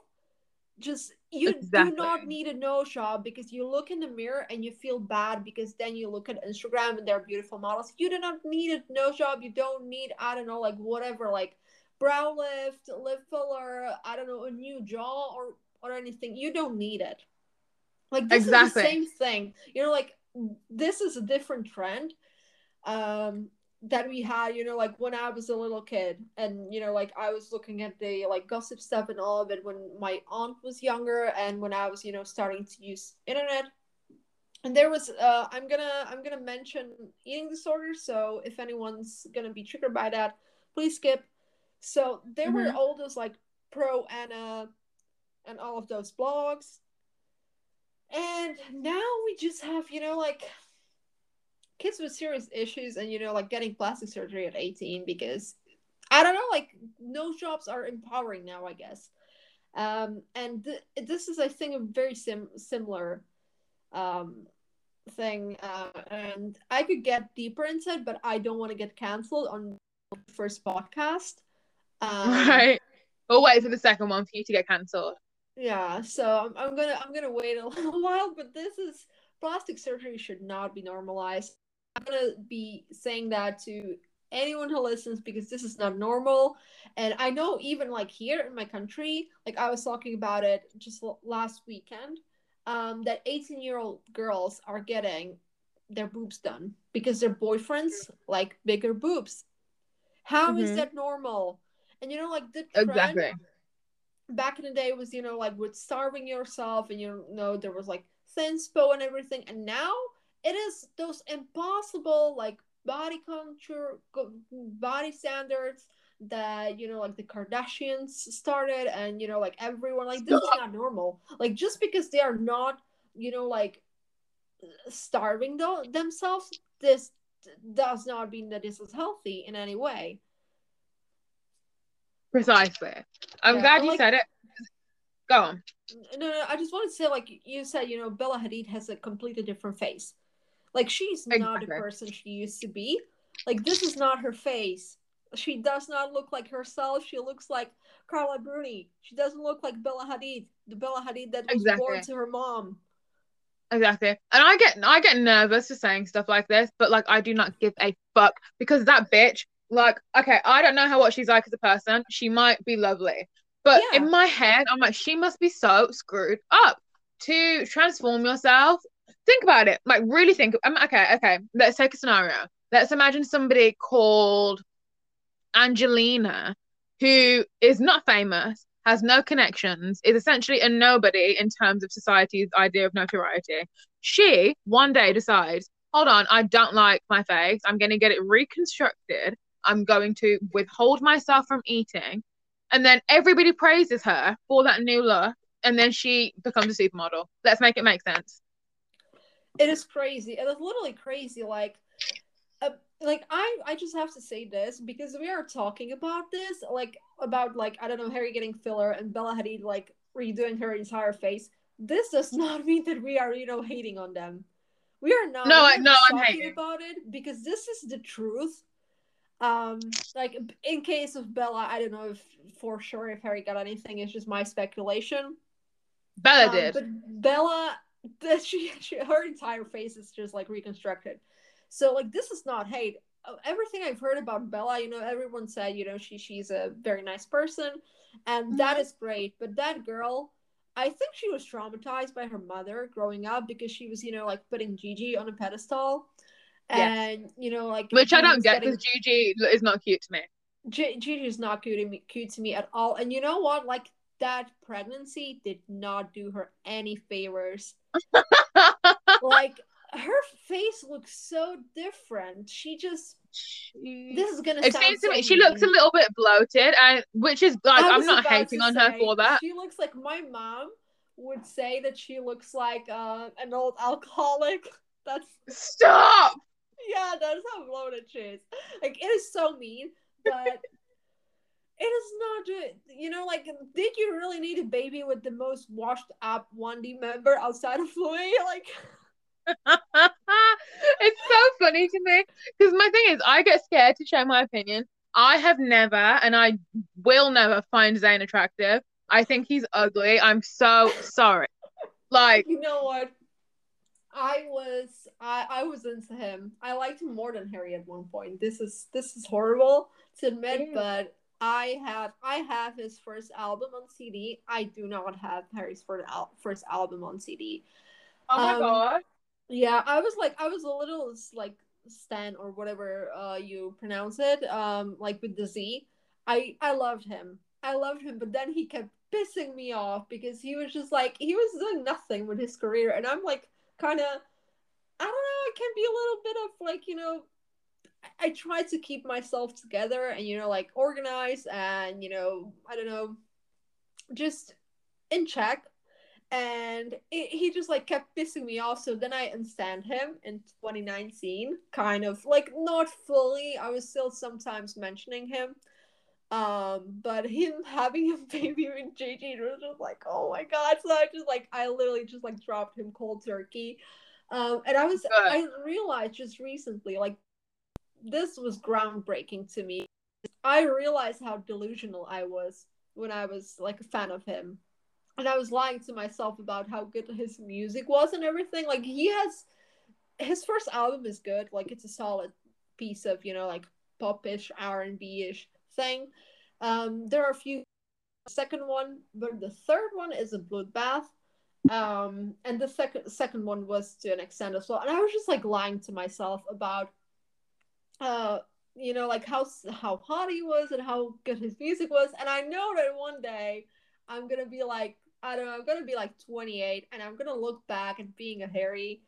just you exactly. do not need a nose job because you look in the mirror and you feel bad because then you look at Instagram and they're beautiful models. You do not need a nose job. You don't need I don't know like whatever like brow lift, lip filler. I don't know a new jaw or or anything. You don't need it. Like this exactly. is the same thing. You know, like this is a different trend. Um, that we had, you know, like when I was a little kid, and you know, like I was looking at the like gossip stuff and all of it when my aunt was younger, and when I was, you know, starting to use internet. And there was, uh, I'm gonna, I'm gonna mention eating disorders. So if anyone's gonna be triggered by that, please skip. So there mm-hmm. were all those like pro ana and all of those blogs, and now we just have, you know, like kids with serious issues and you know like getting plastic surgery at 18 because i don't know like no jobs are empowering now i guess. Um and th- this is i think a very sim- similar um thing uh, and i could get deeper into it but i don't want to get canceled on the first podcast. Um, right. We'll wait for the second one for you to get cancelled yeah so I'm, I'm gonna i'm gonna wait a little while but this is plastic surgery should not be normalized I'm gonna be saying that to anyone who listens because this is not normal. And I know even like here in my country, like I was talking about it just last weekend, um, that 18 year old girls are getting their boobs done because their boyfriends like bigger boobs. How mm-hmm. is that normal? And you know, like the trend exactly. back in the day was, you know, like with starving yourself and you know, there was like thinspo and everything. And now it is those impossible like body culture body standards that you know like the Kardashians started and you know like everyone like this is not normal. Like just because they are not you know like starving th- themselves this does not mean that this is healthy in any way. Precisely. I'm Yeah, glad you like- said it. Go on. No, no i just want to say like you said you know bella hadid has a completely different face like she's not the person she used to be like this is not her face she does not look like herself she looks like carla bruni she doesn't look like bella hadid the bella hadid that was born to her mom Exactly. And I get I get nervous for saying stuff like this, but like I do not give a fuck because that bitch, like, okay, I don't know how what she's like as a person. She might be lovely. But Yeah. in my head, I'm like, she must be so screwed up to transform yourself. Think about it. Like really think um, okay, okay. Let's take a scenario. Let's imagine somebody called Angelina who is not famous, has no connections, is essentially a nobody in terms of society's idea of notoriety. She one day decides, hold on, I don't like my face. I'm going to get it reconstructed. I'm going to withhold myself from eating. And then everybody praises her for that new look. And then she becomes a supermodel. Let's make it make sense. It is crazy. It is literally crazy. Like uh, like i i just have to say this because we are talking about this like about like i don't know harry getting filler and bella hadid like redoing her entire face. This does not mean that we are you know hating on them. We are not. No, I- no, I'm talking hating. about it because this is the truth. Um like in case of bella i don't know if for sure if harry got anything. It's just my speculation. Bella um, did. But Bella, that she, she her entire face is just like reconstructed. So like this is not hate. Uh, Everything I've heard about Bella, you know, everyone said you know she she's a very nice person, and that Mhm. is great. But that girl, I think she was traumatized by her mother growing up because she was you know like putting Gigi on a pedestal, Yes. and you know like Which I don't get getting- because Gigi is not cute to me. G- Gigi is not cute to me, cute to me at all. And you know what? Like that pregnancy did not do her any favors. like her face looks so different. She just this is gonna. It seems to me she looks a little bit bloated, and which is like I'm not hating on her for that. She looks like my mom would say that she looks like uh, an old alcoholic. That's Stop. yeah, that's how bloated she is. Like it is so mean, but it is not. You know, like did you really need a baby with the most washed up 1D member outside of Louis? Like it's so funny to me because my thing is I get scared to share my opinion. I have never and I will never find Zayn attractive. I think he's ugly. I'm so sorry. Like you know what? I was I I was into him. I liked him more than Harry at one point. This is this is horrible to admit, but I have I have his first album on CD. I do not have Harry's first al- first album on CD. oh my Um, god. Yeah, I was like I was a little like Stan or whatever uh you pronounce it, um like with the Z. I I loved him. I loved him, but then he kept pissing me off because he was just like he was doing nothing with his career and I'm like kind of I don't know, I can be a little bit of like, you know, I, try to keep myself together and you know like organized and you know, I don't know, just in check. And it, he just like kept pissing me off. So then i unstand him in 2019 kind of like not fully. I was still sometimes mentioning him. Um but him having a baby with Gigi was just like oh my god. So i just like i literally just like dropped him cold turkey. Um and i was Good. i realized just recently like this was groundbreaking to me i realized how delusional i was when i was like a fan of him and I was lying to myself about how good his music was and everything. Like he has his first album is good. Like it's a solid piece of you know like popish R and B ish thing. Um, there are a few. Second one, but the third one is a bloodbath. Um, and the second second one was to an extent as well. And I was just like lying to myself about, uh, you know, like how how hot he was and how good his music was. And I know that one day I'm gonna be like, I don't know, I'm gonna be like 28 and I'm gonna look back at being a Harry.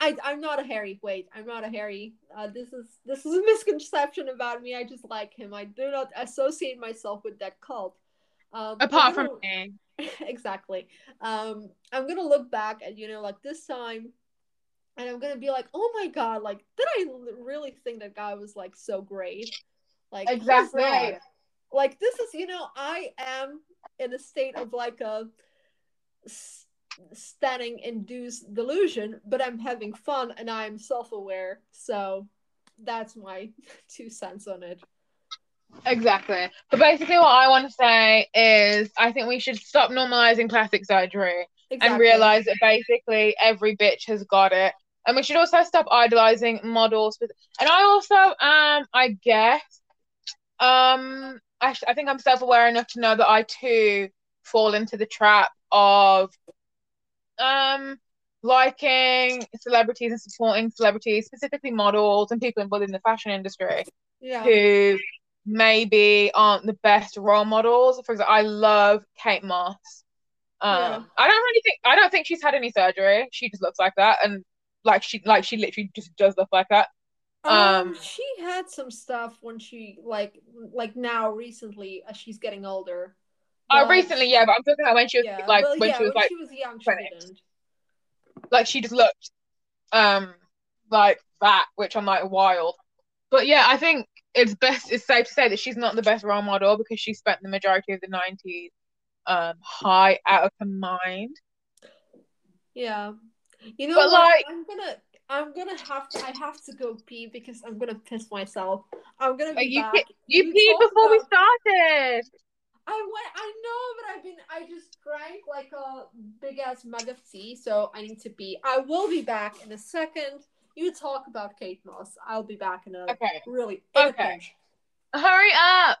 I I'm not a Harry. Wait, I'm not a Harry. Uh, this is this is a misconception about me. I just like him. I do not associate myself with that cult. Um, Apart gonna, from me. exactly. Um, I'm gonna look back at you know like this time, and I'm gonna be like, oh my god, like did I really think that guy was like so great? Like exactly. Like this is you know I am in a state of like a standing induced delusion, but I'm having fun and I'm self aware. So that's my two cents on it. Exactly. But basically, what I want to say is I think we should stop normalizing plastic surgery exactly. and realize that basically every bitch has got it. And we should also stop idolizing models. With, and I also, um, I guess, um, I, I think I'm self aware enough to know that I too fall into the trap of um liking celebrities and supporting celebrities, specifically models and people involved in the fashion industry, yeah. who maybe aren't the best role models. For example, I love Kate Moss. Um, yeah. I don't really think I don't think she's had any surgery. She just looks like that, and like she like she literally just does stuff like that. Um, um she had some stuff when she like like now recently as she's getting older. Oh, recently, yeah, but I'm talking about when she was yeah, like when yeah, she was when like she was young, she didn't. Like she just looked um like that, which I'm like wild. But yeah, I think it's best it's safe to say that she's not the best role model because she spent the majority of the nineties um high out of her mind. Yeah. You know but what? Like, I'm gonna I'm gonna have to I have to go pee because I'm gonna piss myself. I'm gonna be you back. Pee, you, you peed before about... we started. I went I know, but I've been I just drank like a big ass mug of tea, so I need to pee. I will be back in a second. You talk about Kate Moss. I'll be back in a okay. really okay. Hurry up.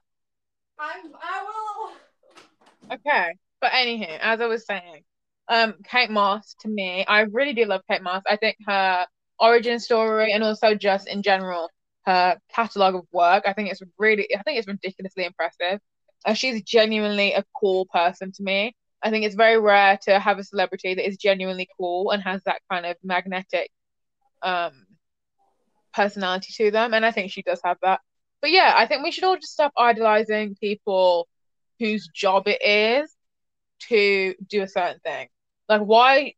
I'm I will. Okay, but anywho, as I was saying, um, Kate Moss to me, I really do love Kate Moss. I think her origin story and also just in general her catalog of work, I think it's really, I think it's ridiculously impressive. Uh, she's genuinely a cool person to me. I think it's very rare to have a celebrity that is genuinely cool and has that kind of magnetic um personality to them and i think she does have that but yeah i think we should all just stop idolizing people whose job it is to do a certain thing. Like why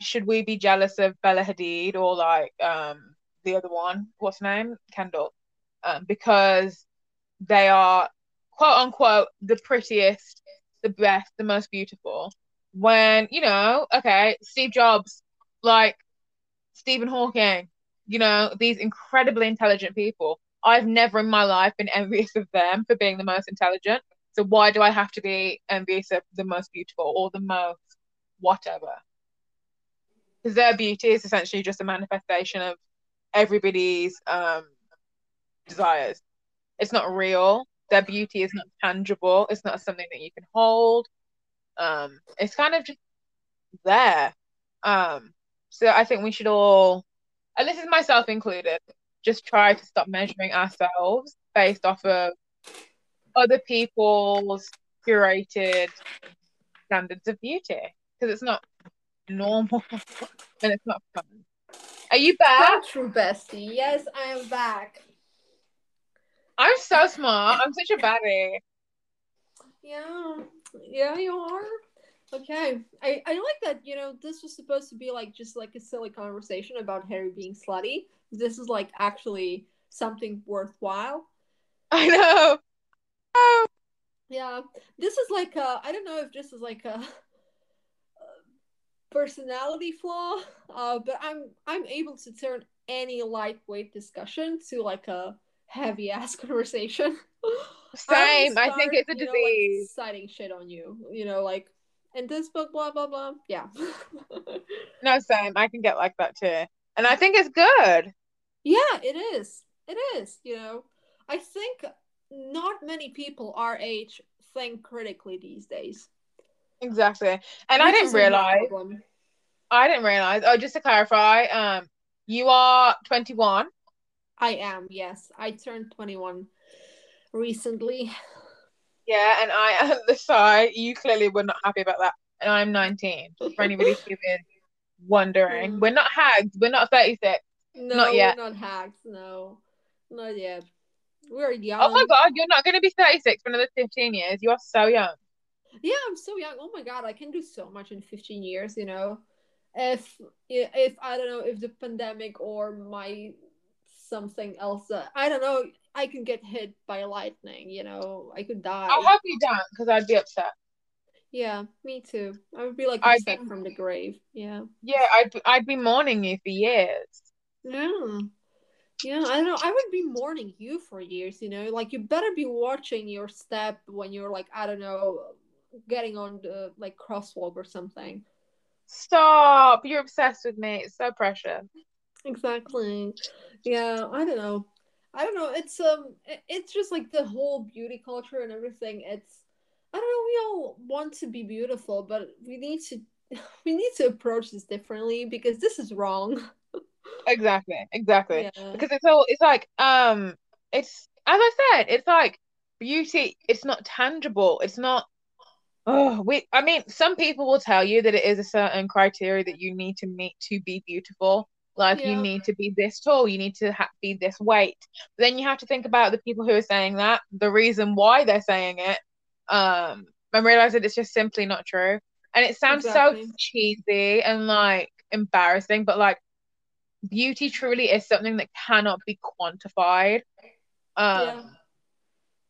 should we be jealous of bella hadid or like um the other one? What's name? Kendall. Um because they are quote unquote the prettiest the best the most beautiful. When you know okay steve jobs like Stephen Hawking, you know, these incredibly intelligent people. I've never in my life been envious of them for being the most intelligent. So why do I have to be envious of the most beautiful or the most whatever? Because their beauty is essentially just a manifestation of everybody's um, desires. It's not real. Their beauty is not tangible. It's not something that you can hold. Um, it's kind of just there. Um, so I think we should all, and this is myself included, just try to stop measuring ourselves based off of other people's curated standards of beauty because it's not normal and it's not fun. Are you back? So true, bestie. Yes, I am back. I'm so smart. I'm such a baddie. Yeah, yeah, you are. Okay. I, I like that, you know, this was supposed to be like just like a silly conversation about Harry being slutty. This is like actually something worthwhile. I know. Yeah. This is like I I don't know if this is like a, a personality flaw, uh, but I'm I'm able to turn any lightweight discussion to like a heavy ass conversation. Same. I, start, I, think it's a disease. Know, like, citing shit on you. You know, like in this book, blah blah blah. Yeah. no, same. I can get like that too, and I think it's good. Yeah, it is. It is. You know, I think not many people our age think critically these days. Exactly, and Which I didn't realize. I didn't realize. Oh, just to clarify, um, you are twenty one. I am. Yes, I turned twenty one recently. Yeah, and I, am the side, you clearly were not happy about that. And I'm 19. For anybody is wondering. Hmm. We're not hags. We're not 36. No, Not yet. we're not hags. No, not yet. We're young. Oh my god, you're not going to be 36 for another 15 years. You are so young. Yeah, I'm so young. Oh my god, I can do so much in 15 years. You know, if if I don't know if the pandemic or my something else, uh, I don't know, I can get hit by lightning. You know, I could die. I'll have you down because I'd be upset. Yeah, me too. I would be like I'd upset be- from the grave. Yeah. Yeah, I'd I'd be mourning you for years. Yeah. Yeah, I don't know. I would be mourning you for years, you know? Like you better be watching your step when you're like, I don't know, getting on the like crosswalk or something. Stop! You're obsessed with me. It's so precious. Exactly. Yeah, I don't know. I don't know. It's um it's just like the whole beauty culture and everything. It's I don't know, we all want to be beautiful, but we need to we need to approach this differently because this is wrong. Exactly, exactly. Yeah. Because it's all it's like um it's as I said, it's like beauty, it's not tangible. It's not oh we I mean some people will tell you that it is a certain criteria that you need to meet to be beautiful. Like you need to be this tall, you need to ha be this weight. But then you have to think about the people who are saying that, the reason why they're saying it, um, and realize that it's just simply not true. And it sounds Exactly. so cheesy and like embarrassing, but like beauty truly is something that cannot be quantified. Um, Yeah.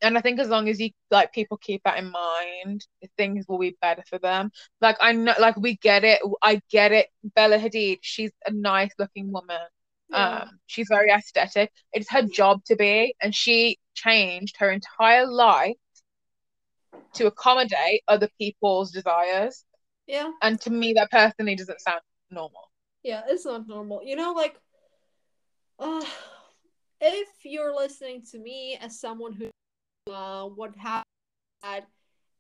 and I think as long as you like people keep that in mind, things will be better for them. Like I know, like we get it. I get it. Bella Hadid, she's a nice looking woman. Yeah. Um, she's very aesthetic. It's her job to be, and she changed her entire life to accommodate other people's desires. Yeah. And to me, that personally doesn't sound normal. Yeah, it's not normal. You know, like, uh, if you're listening to me as someone who uh, would have had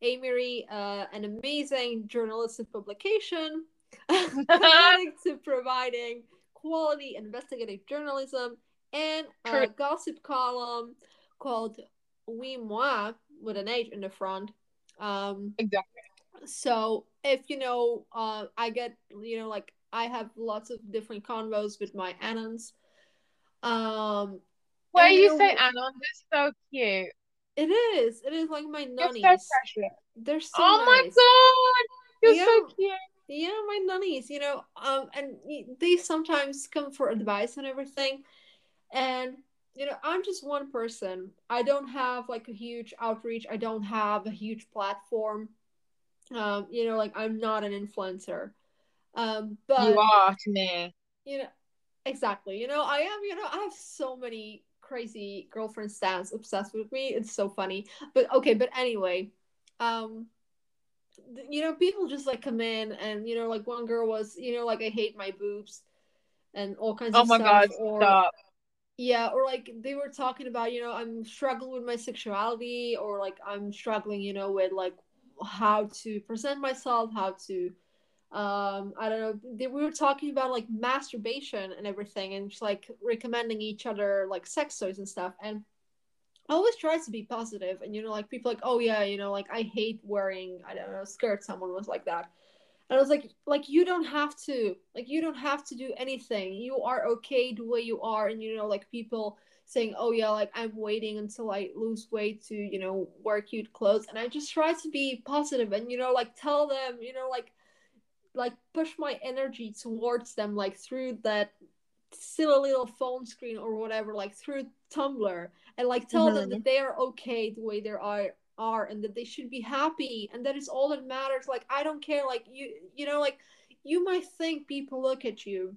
Amory, uh, an amazing journalistic publication to providing quality investigative journalism and a True. gossip column called Oui Moi with an H in the front. Um, Exactly. so if you know uh i get you know like i have lots of different convos with my anons. Um Where you say Anon, that's so cute. it is. It is like my You're so precious. they're so oh my god, you're so cute. yeah my nannies. you know um and they sometimes come for advice and everything. And you know i'm just one person. I don't have like a huge outreach. I don't have a huge platform. Um you know like i'm not an influencer um but You are to me. you know exactly you know i am you know i have so many crazy girlfriend stands obsessed with me it's so funny but okay but anyway um you know people just like come in and you know like one girl was you know like i hate my boobs and all kinds Oh of my god, or stop. yeah or like they were talking about you know i'm struggling with my sexuality or like i'm struggling you know with like how to present myself how to um i don't know they, we were talking about like masturbation and everything and just like recommending each other like sex toys and stuff and I always try to be positive and you know like people like oh yeah you know like I hate wearing I don't know skirts someone was like that and I was like like you don't have to like you don't have to do anything you are okay the way you are and you know like people saying oh yeah like I'm waiting until I lose weight to you know wear cute clothes and I just try to be positive and you know like tell them you know like like push my energy towards them like through that silly little phone screen or whatever like through Tumblr and like tell them Mhm. that they are okay the way they are are and that they should be happy and that is all that matters. Like i don't care like you you know like you might think people look at you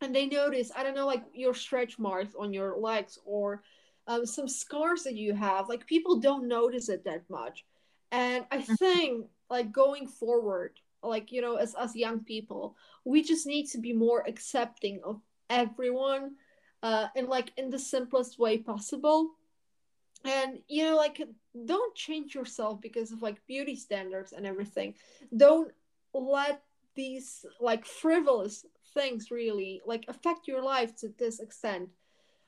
and they notice i don't know like your stretch marks on your legs or um, some scars that you have. Like people don't notice it that much. And i think like going forward like you know as us young people we just need to be more accepting of everyone uh in like in the simplest way possible. And you know like don't change yourself because of like beauty standards and everything. Don't let these like frivolous things really like affect your life to this extent.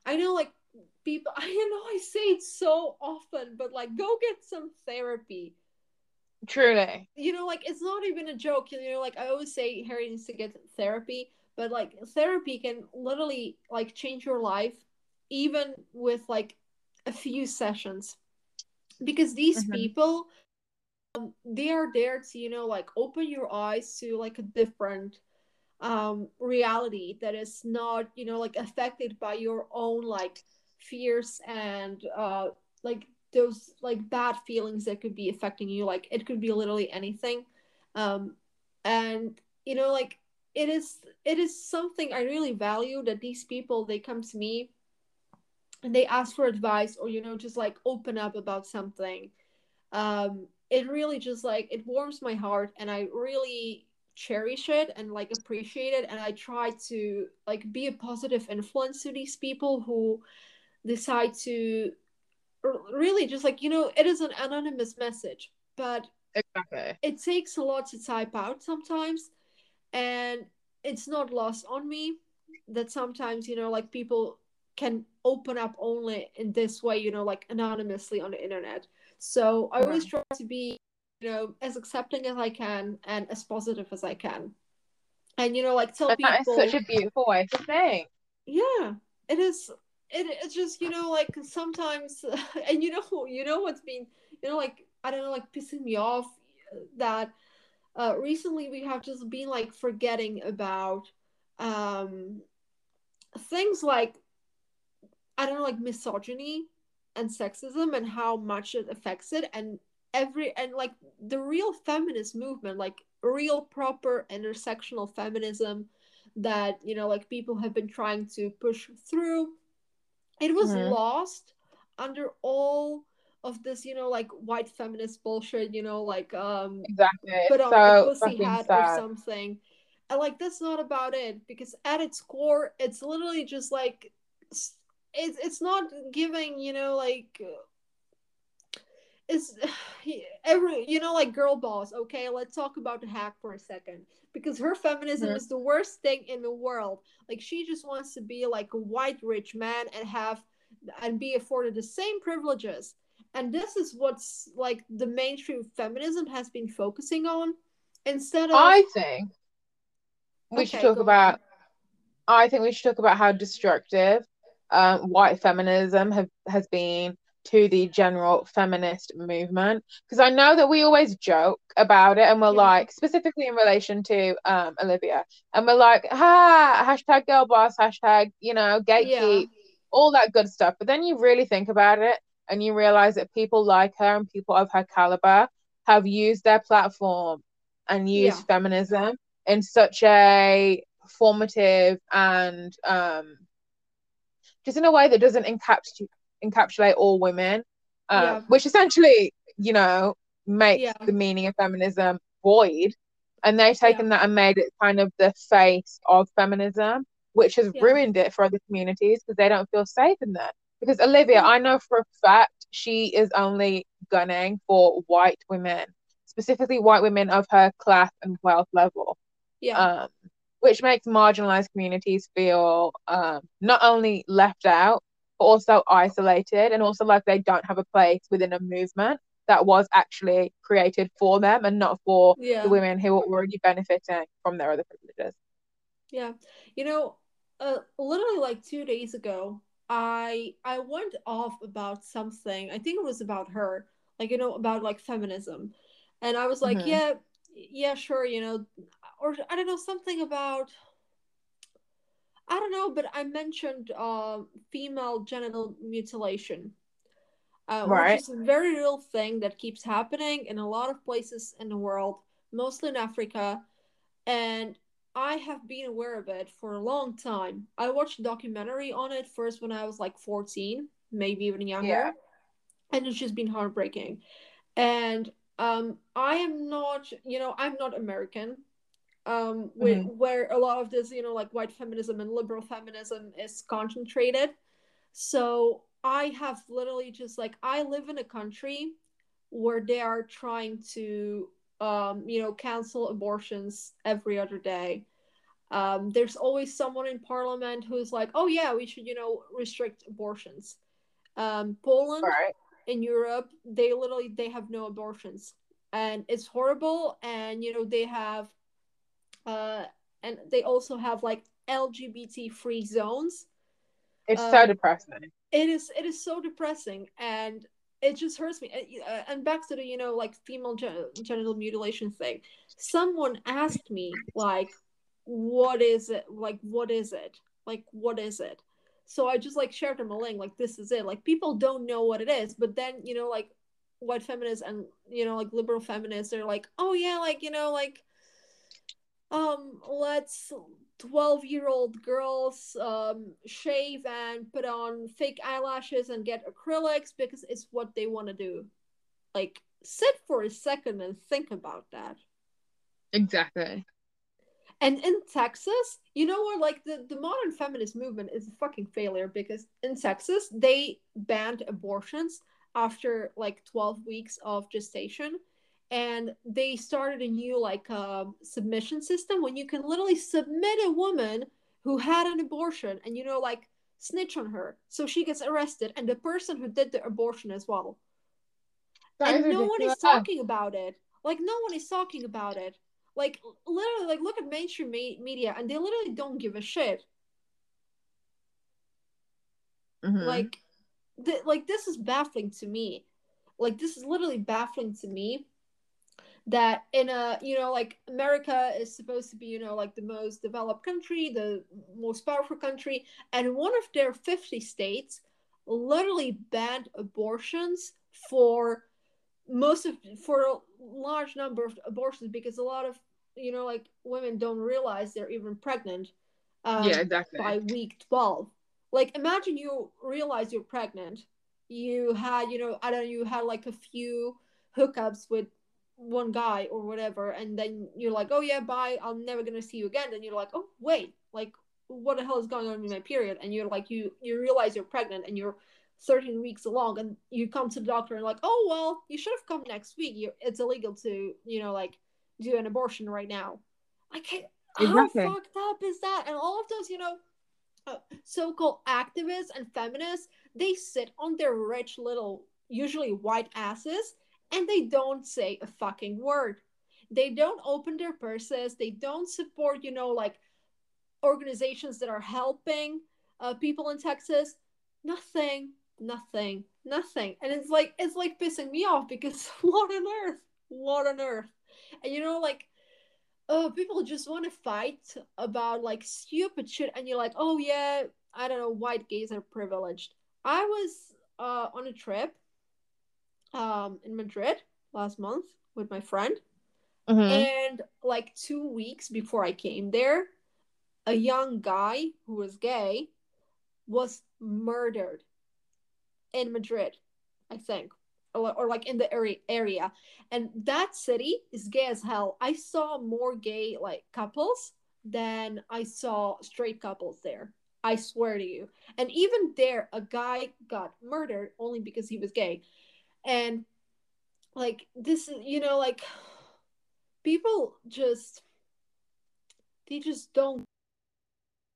I know like people i know i say it so often but like go get some therapy Truly. You know, like it's not even a joke. You know, like I always say, Harry needs to get therapy, but like therapy can literally like change your life, even with like a few sessions, because these Mhm. people, um, they are there to you know like open your eyes to like a different um reality that is not you know like affected by your own like fears and uh like those like bad feelings that could be affecting you like it could be literally anything. Um and you know like it is it is something i really value that these people they come to me and they ask for advice or you know just like open up about something. Um it really just like it warms my heart and i really cherish it and like appreciate it. And i try to like be a positive influence to these people who decide to really just like you know it is an anonymous message but Exactly. it takes a lot to type out sometimes and it's not lost on me that sometimes you know like people can open up only in this way you know like anonymously on the internet so i always try to be you know as accepting as i can and as positive as i can and you know like tell that is such a beautiful way to think. yeah it is it, it's just you know like sometimes and you know you know what's been you know like i don't know like pissing me off that uh recently we have just been like forgetting about um things like i don't know like misogyny and sexism and how much it affects it and every and like the real feminist movement like real proper intersectional feminism that you know like people have been trying to push through it was Mhm. lost under all of this you know like white feminist bullshit you know like um Exactly. put on a so pussy fucking hat or something and like that's not about it because at its core it's literally just like it's it's not giving you know like it's every you know like girl boss okay let's talk about the hack for a second. Because her feminism Mhm. is the worst thing in the world. Like she just wants to be like a white rich man and have and be afforded the same privileges. And this is what's like the mainstream feminism has been focusing on. Instead of I think we should talk about on I think we should talk about how destructive um, white feminism have, has been to the general feminist movement. Because I know that we always joke about it and we're yeah like, specifically in relation to um, Olivia, and we're like, ha, hashtag girl boss, hashtag, you know, yeah gatekeep, all that good stuff. But then you really think about it and you realize that people like her and people of her caliber have used their platform and yeah used feminism in such a formative and um, just in a way that doesn't encapsulate encapsulate all women, uh, yeah. which essentially, you know, makes yeah. the meaning of feminism void. And they've yeah. taken that and made it kind of the face of feminism, which has yeah. ruined it for other communities because they don't feel safe in that. Because Olivia, I know for a fact she is only gunning for white women, specifically white women of her class and wealth level. Yeah. Um, which makes marginalized communities feel um, not only left out, but also isolated and also like they don't have a place within a movement that was actually created for them and not for the women who are already benefiting from their other privileges. Yeah. You know, uh, literally like two days ago, I I went off about something. I think it was about her, like you know, about like feminism, and I was like, Mm-hmm. yeah, yeah, sure, you know, or I don't know something about I don't know, but I mentioned uh, female genital mutilation, uh, which is a very real thing that keeps happening in a lot of places in the world, mostly in Africa, and I have been aware of it for a long time. I watched a documentary on it first when I was like 14, maybe even Yeah. younger, and it's just been heartbreaking. And um, I am not, you know, I'm not American, um, where, Mm-hmm. where a lot of this, you know, like white feminism and liberal feminism is concentrated. So I have literally just like, I live in a country where they are trying to um, you know cancel abortions every other day um, there's always someone in parliament who's like oh yeah we should you know restrict abortions um, poland Right. in europe they literally they have no abortions and it's horrible and you know they have uh and they also have like lgbt free zones. It's um, so depressing. it is it is so depressing and it just hurts me. Uh, and back to the you know like female gen- genital mutilation thing. Someone asked me like what is it like what is it? Like what is it? So i just like shared them a link like this is it. Like people don't know what it is but then you know like white feminists and you know like liberal feminists are like oh yeah like you know like um let's 12 year old girls um shave and put on fake eyelashes and get acrylics because it's what they want to do. Like sit for a second and think about that. Exactly. And in texas you know what like the, the modern feminist movement is a fucking failure because in texas they banned abortions after like 12 weeks of gestation and they started a new like uh, submission system when you can literally submit a woman who had an abortion and you know like snitch on her. So she gets arrested and the person who did the abortion as well. That and no one is talking about it. Like no one is talking about it. Like literally like look at mainstream media and they literally don't give a shit. Mm-hmm. like th- like this is baffling to me. Like this is literally baffling to me that in a you know like america is supposed to be you know like the most developed country the most powerful country and one of their 50 states literally banned abortions for most of for a large number of abortions because a lot of you know like women don't realize they're even pregnant um, yeah exactly. by week 12 like imagine you realize you're pregnant. You had you know i don't know you had like a few hookups with one guy or whatever and then you're like oh yeah bye i'm never gonna see you again. And you're like oh wait like what the hell is going on in my period? And you're like you you realize you're pregnant and you're 13 weeks along and you come to the doctor and like oh well you should have come next week. You it's illegal to you know like do an abortion right now. Like exactly. how fucked up is that? And all of those you know uh, so-called activists and feminists they sit on their rich little usually white asses and they don't say a fucking word. They don't open their purses. They don't support you know like organizations that are helping uh, people in texas. Nothing nothing nothing. And it's like it's like pissing me off because what on earth? What on earth? And you know like oh people just want to fight about like stupid shit and you're like oh yeah i don't know white gays are privileged. I was uh, on a trip um, in madrid last month with my friend. Mm-hmm. and like two weeks before i came there a young guy who was gay was murdered in madrid i think or, or like in the area area. And that city is gay as hell. I saw more gay like couples than i saw straight couples there i swear to you. And even there a guy got murdered only because he was gay and like this is you know like people just they just don't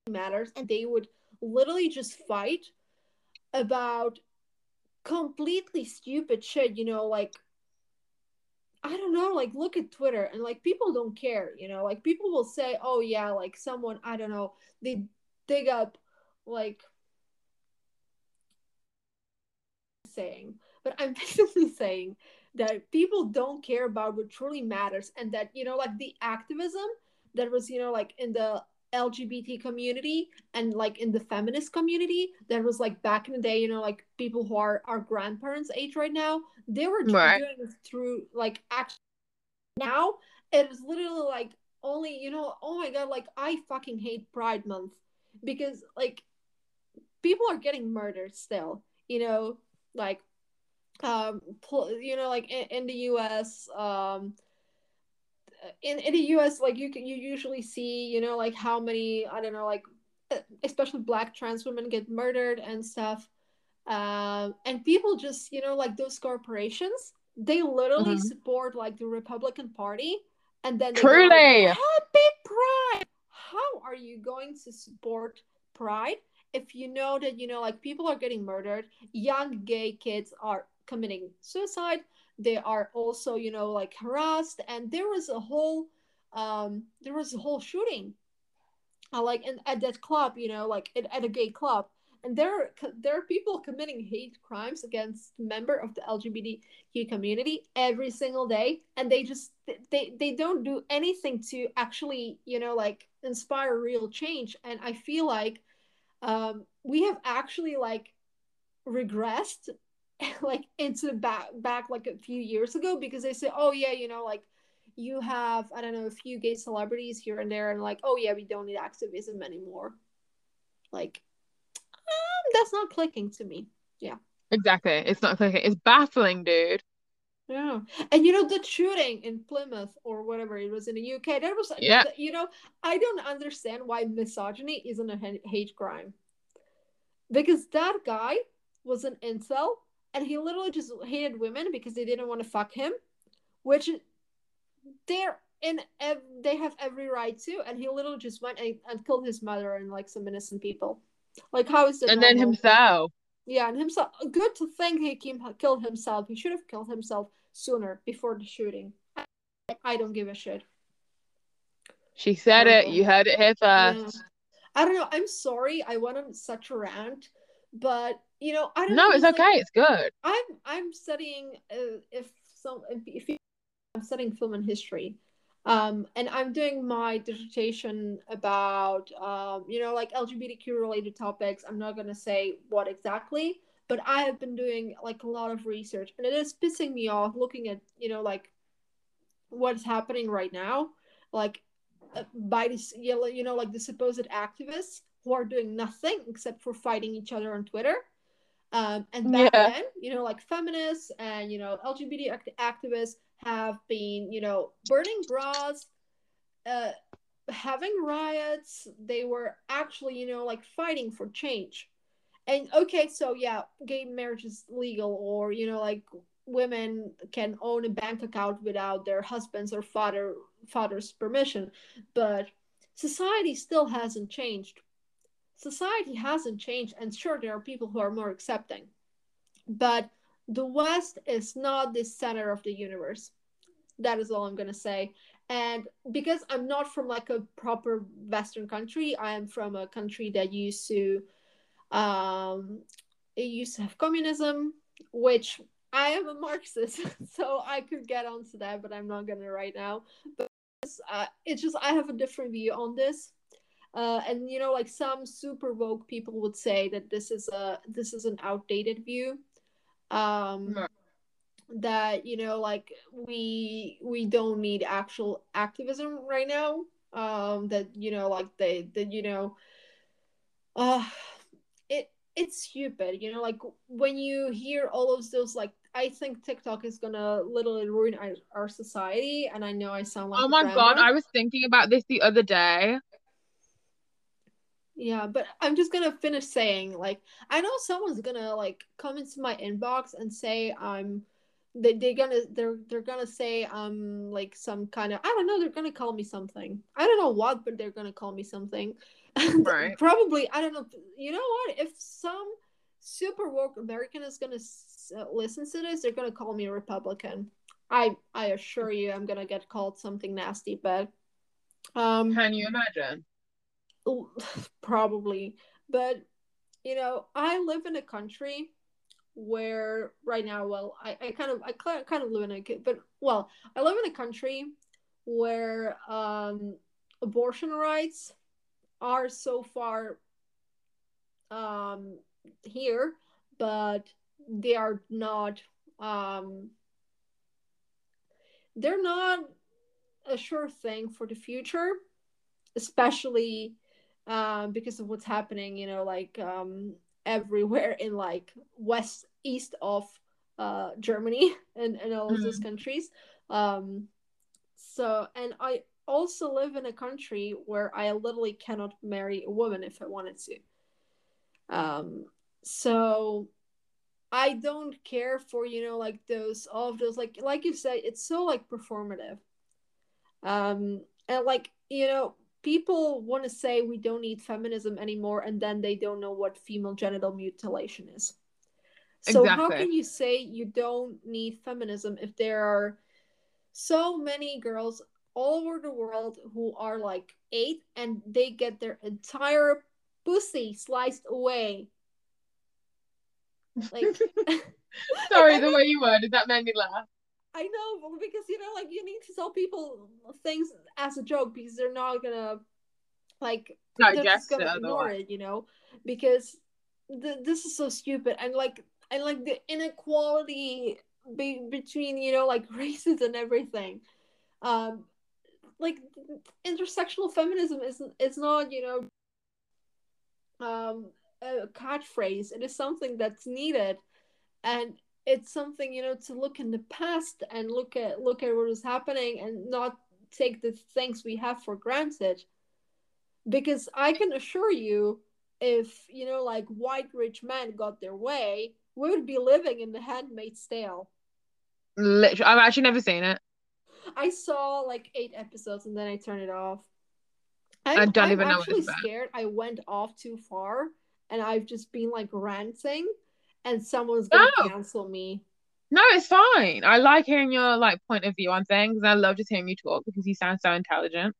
matters and they would literally just fight about completely stupid shit, you know, like I don't know, like look at Twitter and like people don't care, you know, like people will say, "Oh yeah, like someone, I don't know, they dig up like saying." But I'm basically saying that people don't care about what truly matters and that, you know, like the activism that was, you know, like in the LGBT community and like in the feminist community that was like back in the day, you know, like people who are our grandparents' age right now, they were right. doing this through like action. now it is literally like only, you know, oh my god, like I fucking hate Pride Month because like people are getting murdered still, you know, like um you know like in, in the US um in, in the US, like you can you usually see, you know, like how many I don't know, like especially black trans women get murdered and stuff. Um, and people just, you know, like those corporations, they literally mm-hmm. support like the Republican Party, and then truly like, happy Pride. How are you going to support Pride if you know that you know like people are getting murdered, young gay kids are committing suicide, they are also you know like harassed. And there was a whole um there was a whole shooting uh, like in, at that club you know like at, at a gay club. And there are, there are people committing hate crimes against member of the lgbtq community every single day. And they just they they don't do anything to actually you know like inspire real change. And i feel like um we have actually like regressed like into back back like a few years ago because they say oh yeah you know like you have i don't know a few gay celebrities here and there and like oh yeah we don't need activism anymore. Like um, that's not clicking to me. Yeah. Exactly. It's not clicking. It's baffling dude. Yeah. And you know the shooting in plymouth or whatever it was in the uk there was yeah. you know i don't understand why misogyny isn't a hate crime. Because that guy was an incel and he literally just hated women because they didn't want to fuck him which they're in ev- they have every right to. And he literally just went and, and killed his mother and like some innocent people. Like how is that and normal? then himself. Yeah and himself good to think he came, killed himself. He should have killed himself sooner before the shooting. I, don't give a shit. She said it. You heard it here first. Yeah. i don't know. I'm sorry. I went on such a rant but you know i don't no know, it's okay like, it's good i'm i'm studying uh, if some if you I'm studying film and history. Um, and I'm doing my dissertation about, um, you know, like LGBTQ related topics. I'm not going to say what exactly, but I have been doing like a lot of research and it is pissing me off looking at, you know, like what's happening right now. Like uh, by this, you know, like the supposed activists who are doing nothing except for fighting each other on Twitter. Um, and back yeah. then, you know, like feminists and, you know, LGBT act- activists have been, you know, burning bras, uh, having riots. They were actually, you know, like fighting for change. And okay, so yeah, gay marriage is legal, or you know, like women can own a bank account without their husband's or father father's permission, but society still hasn't changed. Society hasn't changed, and sure, there are people who are more accepting, but the West is not the center of the universe. That is all I'm gonna say. And because I'm not from like a proper Western country, I am from a country that used to um it used to have communism, which I am a Marxist, so I could get onto that, but I'm not gonna right now. But uh, it's just I have a different view on this. Uh, and you know, like some super woke people would say that this is a this is an outdated view. Um that you know like we we don't need actual activism right now. Um that you know like they that you know uh it it's stupid you know like when you hear all of those like i think tiktok is gonna literally ruin our, our society and i know i sound like oh my god i was thinking about this the other day yeah, but I'm just gonna finish saying like I know someone's gonna like come into my inbox and say I'm they they're gonna they're they're gonna say I'm like some kind of I don't know they're gonna call me something. I don't know what but they're gonna call me something. Right. Probably I don't know you know what if some super woke American is gonna s- uh, listen to this they're gonna call me a Republican. I I assure you I'm gonna get called something nasty but um can you imagine probably. But you know i live in a country where right now well i, I kind of i kind of live in a but well i live in a country where um abortion rights are so far um here but they are not um they're not a sure thing for the future especially um, because of what's happening, you know, like um, everywhere in like west east of uh, Germany and, and all mm-hmm. those countries. Um, so, and I also live in a country where I literally cannot marry a woman if I wanted to. Um, so I don't care for you know like those all of those like like you said it's so like performative. Um, and like you know people want to say we don't need feminism anymore and then they don't know what female genital mutilation is So exactly. how can you say you don't need feminism if there are so many girls all over the world who are like eight and they get their entire pussy sliced away? Like Sorry, the way you worded that made me laugh. I know because you know, like you need to tell people things as a joke because they're not gonna like they're just gonna ignore it, you know, because th- this is so stupid and like and like the inequality be- between you know like races and everything. Um, like intersectional feminism is is not you know um a catchphrase. It is something that's needed, and it's something you know to look in the past and look at look at what is happening and not take the things we have for granted. Because i can assure you if you know like white rich men got their way we would be living in the handmaid's tale. Literally, I've actually never seen it. i saw like eight episodes and then i turned it off. I I'm, don't I'm even know what actually scared. I went off too far and i've just been like ranting and someone's gonna No. cancel me No, it's fine. I like hearing your like point of view on things, and I love just hearing you talk because you sound so intelligent.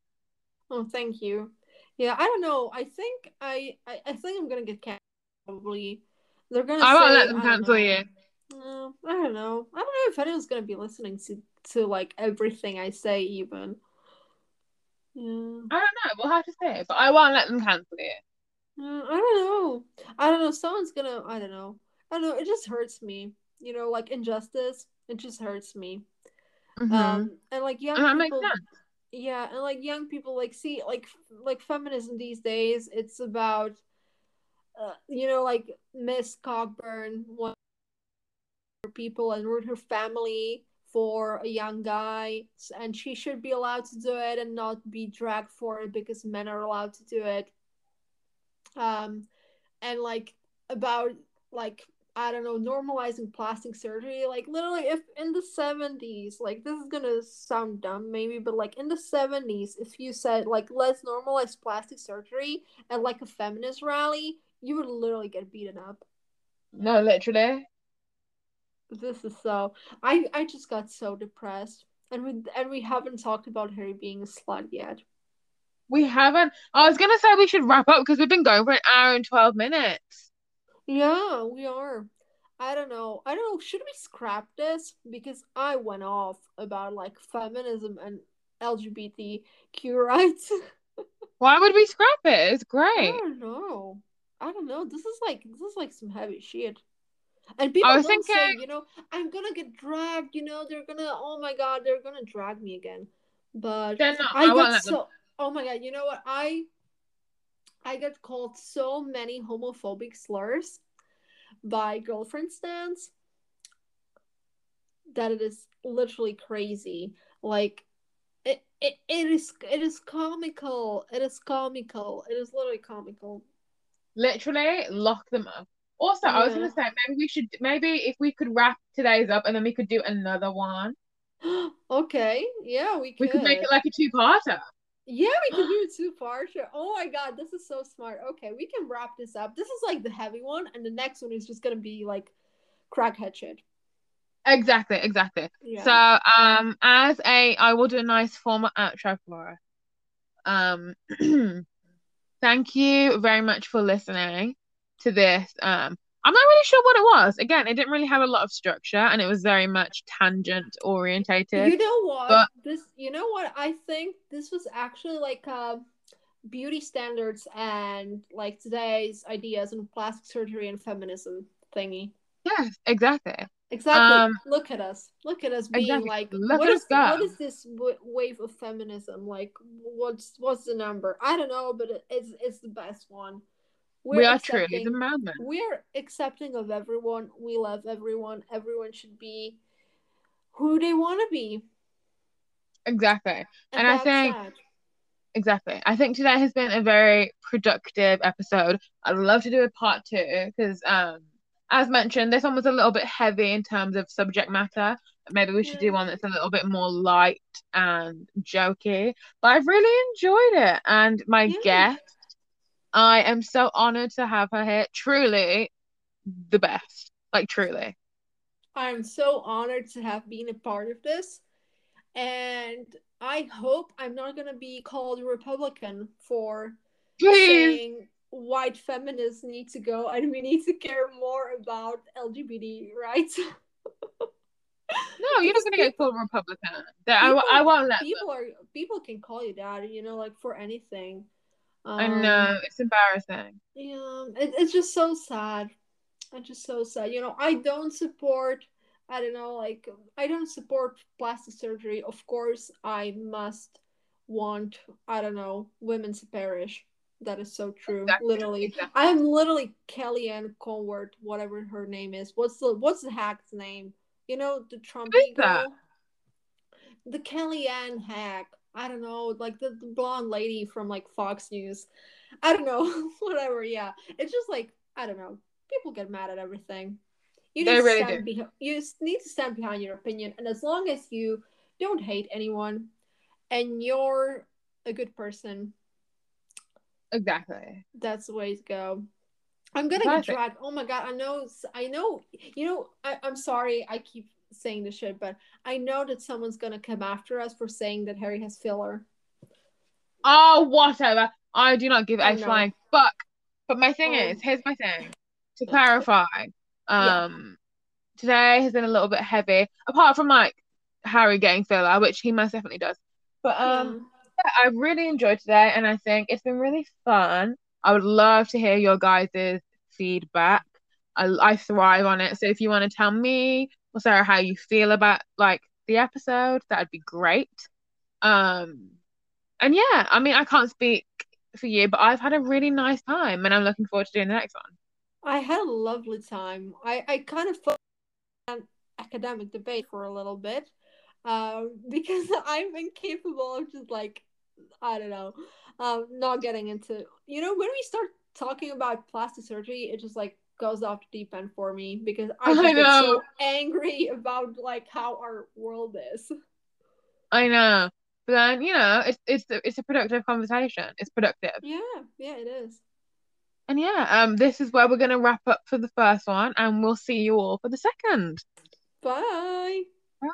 Oh, thank you. Yeah, I don't know. I think I I, I think I'm gonna get canceled. Probably, they're gonna. I won't let them cancel you. Uh, I don't know. I don't know if anyone's gonna be listening to to like everything I say, even. Yeah. I don't know. We'll have to see, but I won't let them cancel you. Uh, I don't know. I don't know. Someone's gonna. I don't know. I don't know. It just hurts me. You know, like injustice. It just hurts me. Mhm. Um, and like young and people. yeah and like young people like see like like feminism these days it's about uh, you know like miss cockburn one her people and ruin her family for a young guy and she should be allowed to do it and not be dragged for it because men are allowed to do it um and like about like I don't know, normalizing plastic surgery. Like literally, if in the seventies, like this is gonna sound dumb maybe, but like in the seventies, if you said like let's normalize plastic surgery at like a feminist rally, you would literally get beaten up. No, literally. This is so. I I just got so depressed, and we and we haven't talked about Harry being a slut yet. We haven't. I was gonna say we should wrap up because we've been going for an hour and twelve minutes. Yeah, we are. I don't know. I don't know. Should we scrap this? Because I went off about like feminism and LGBTQ rights. Why would we scrap it? It's great. I don't know. I don't know. This is like this is like some heavy shit. And people was don't say, thinking- you know, I'm gonna get dragged. You know, they're gonna. Oh my god, they're gonna drag me again. But not. I I got let them. so. Oh my god, you know what? I I get called so many homophobic slurs by girlfriend stands that it is literally crazy. Like it, it, it is it is comical. It is comical. It is literally comical. Literally lock them up. Also, I was gonna say maybe we should maybe if we could wrap today's up and then we could do another one. okay, yeah, we could. We could make it like a two-parter. Yeah, we can do a two part. Oh my god, this is so smart. Okay, we can wrap this up. This is like the heavy one, and the next one is just gonna be like crackhead shit. Exactly, exactly. Yeah. So, um, as a, I will do a nice formal outro for us. Um, thank you very much for listening to this. Um, I'm not really sure what it was. Again, it didn't really have a lot of structure, and it was very much tangent orientated. You know what? But- this you know what? I think this was actually like uh beauty standards and like today's ideas on plastic surgery and feminism thingy. Yes, exactly. Exactly. Um, Look at us. Look at us being exactly. like, Look what at is what is this w- wave of feminism? Like, what's what's the number? I don't know, but it, it's it's the best one. We're we are truly the moment. we are accepting of everyone. We love everyone. Everyone should be who they want to be. Exactly. And I think- sad. Exactly. I think today has been a very productive episode. I'd love to do a part two because, um, as mentioned, this one was a little bit heavy in terms of subject matter. Maybe we should do one that's a little bit more light and jokey. But I've really enjoyed it. And my Yeah. guest, I am so honored to have her here. Truly the best. Like truly. I'm so honored to have been a part of this. And I hope I'm not gonna be called a Republican for Please. saying white feminists need to go and we need to care more about LGBT rights. No, you're not gonna get called Republican. That I, I won't let them. people are people can call you that, you know, like for anything. I Um, know it's embarrassing. Yeah, it, it's just so sad. It's just so sad. You know, I don't support. I don't know, like I don't support plastic surgery. Of course, I must want. I don't know, women to perish. That is so true. Exactly, Literally, exactly. I am literally Kellyanne Conward, whatever her name is. What's the what's the hack's name? You know, the Trump Who is that? girl. The Kellyanne hack. I don't know, like the, the blonde lady from like Fox News. I don't know, whatever. Yeah, it's just like I don't know. People get mad at everything. You need to really stand behind. You need to stand behind your opinion, and as long as you don't hate anyone, and you're a good person, Exactly. that's the way to go. I'm gonna Perfect. get dragged. Oh my god, I know. I know. You know. I, I'm sorry. I keep saying this shit, but I know that someone's gonna come after us for saying that Harry has filler. Oh, whatever. I do not give a flying fuck. But my thing Um, is, here's my thing. To clarify, um, today has been a little bit heavy, apart from like Harry getting filler, which he most definitely does. But um, yeah. I really enjoyed today, and I think it's been really fun. I would love to hear your guys' feedback. I, I thrive on it. So if you want to tell me Sara how you feel about like the episode, that'd be great. Um, and yeah, I mean, I can't speak for you, but I've had a really nice time, and I'm looking forward to doing the next one. I had a lovely time. I, I kind of on academic debate for a little bit um, because I'm incapable of just like, I don't know, um, not getting into, you know, when we start talking about plastic surgery, it just like goes off the deep end for me because I I know. so angry about like how our world is. I know, but then you know, it's it's it's a productive conversation. It's productive. Yeah, yeah, it is. And yeah, um, this is where we're gonna wrap up for the first one, and we'll see you all for the second. Bye. Bye.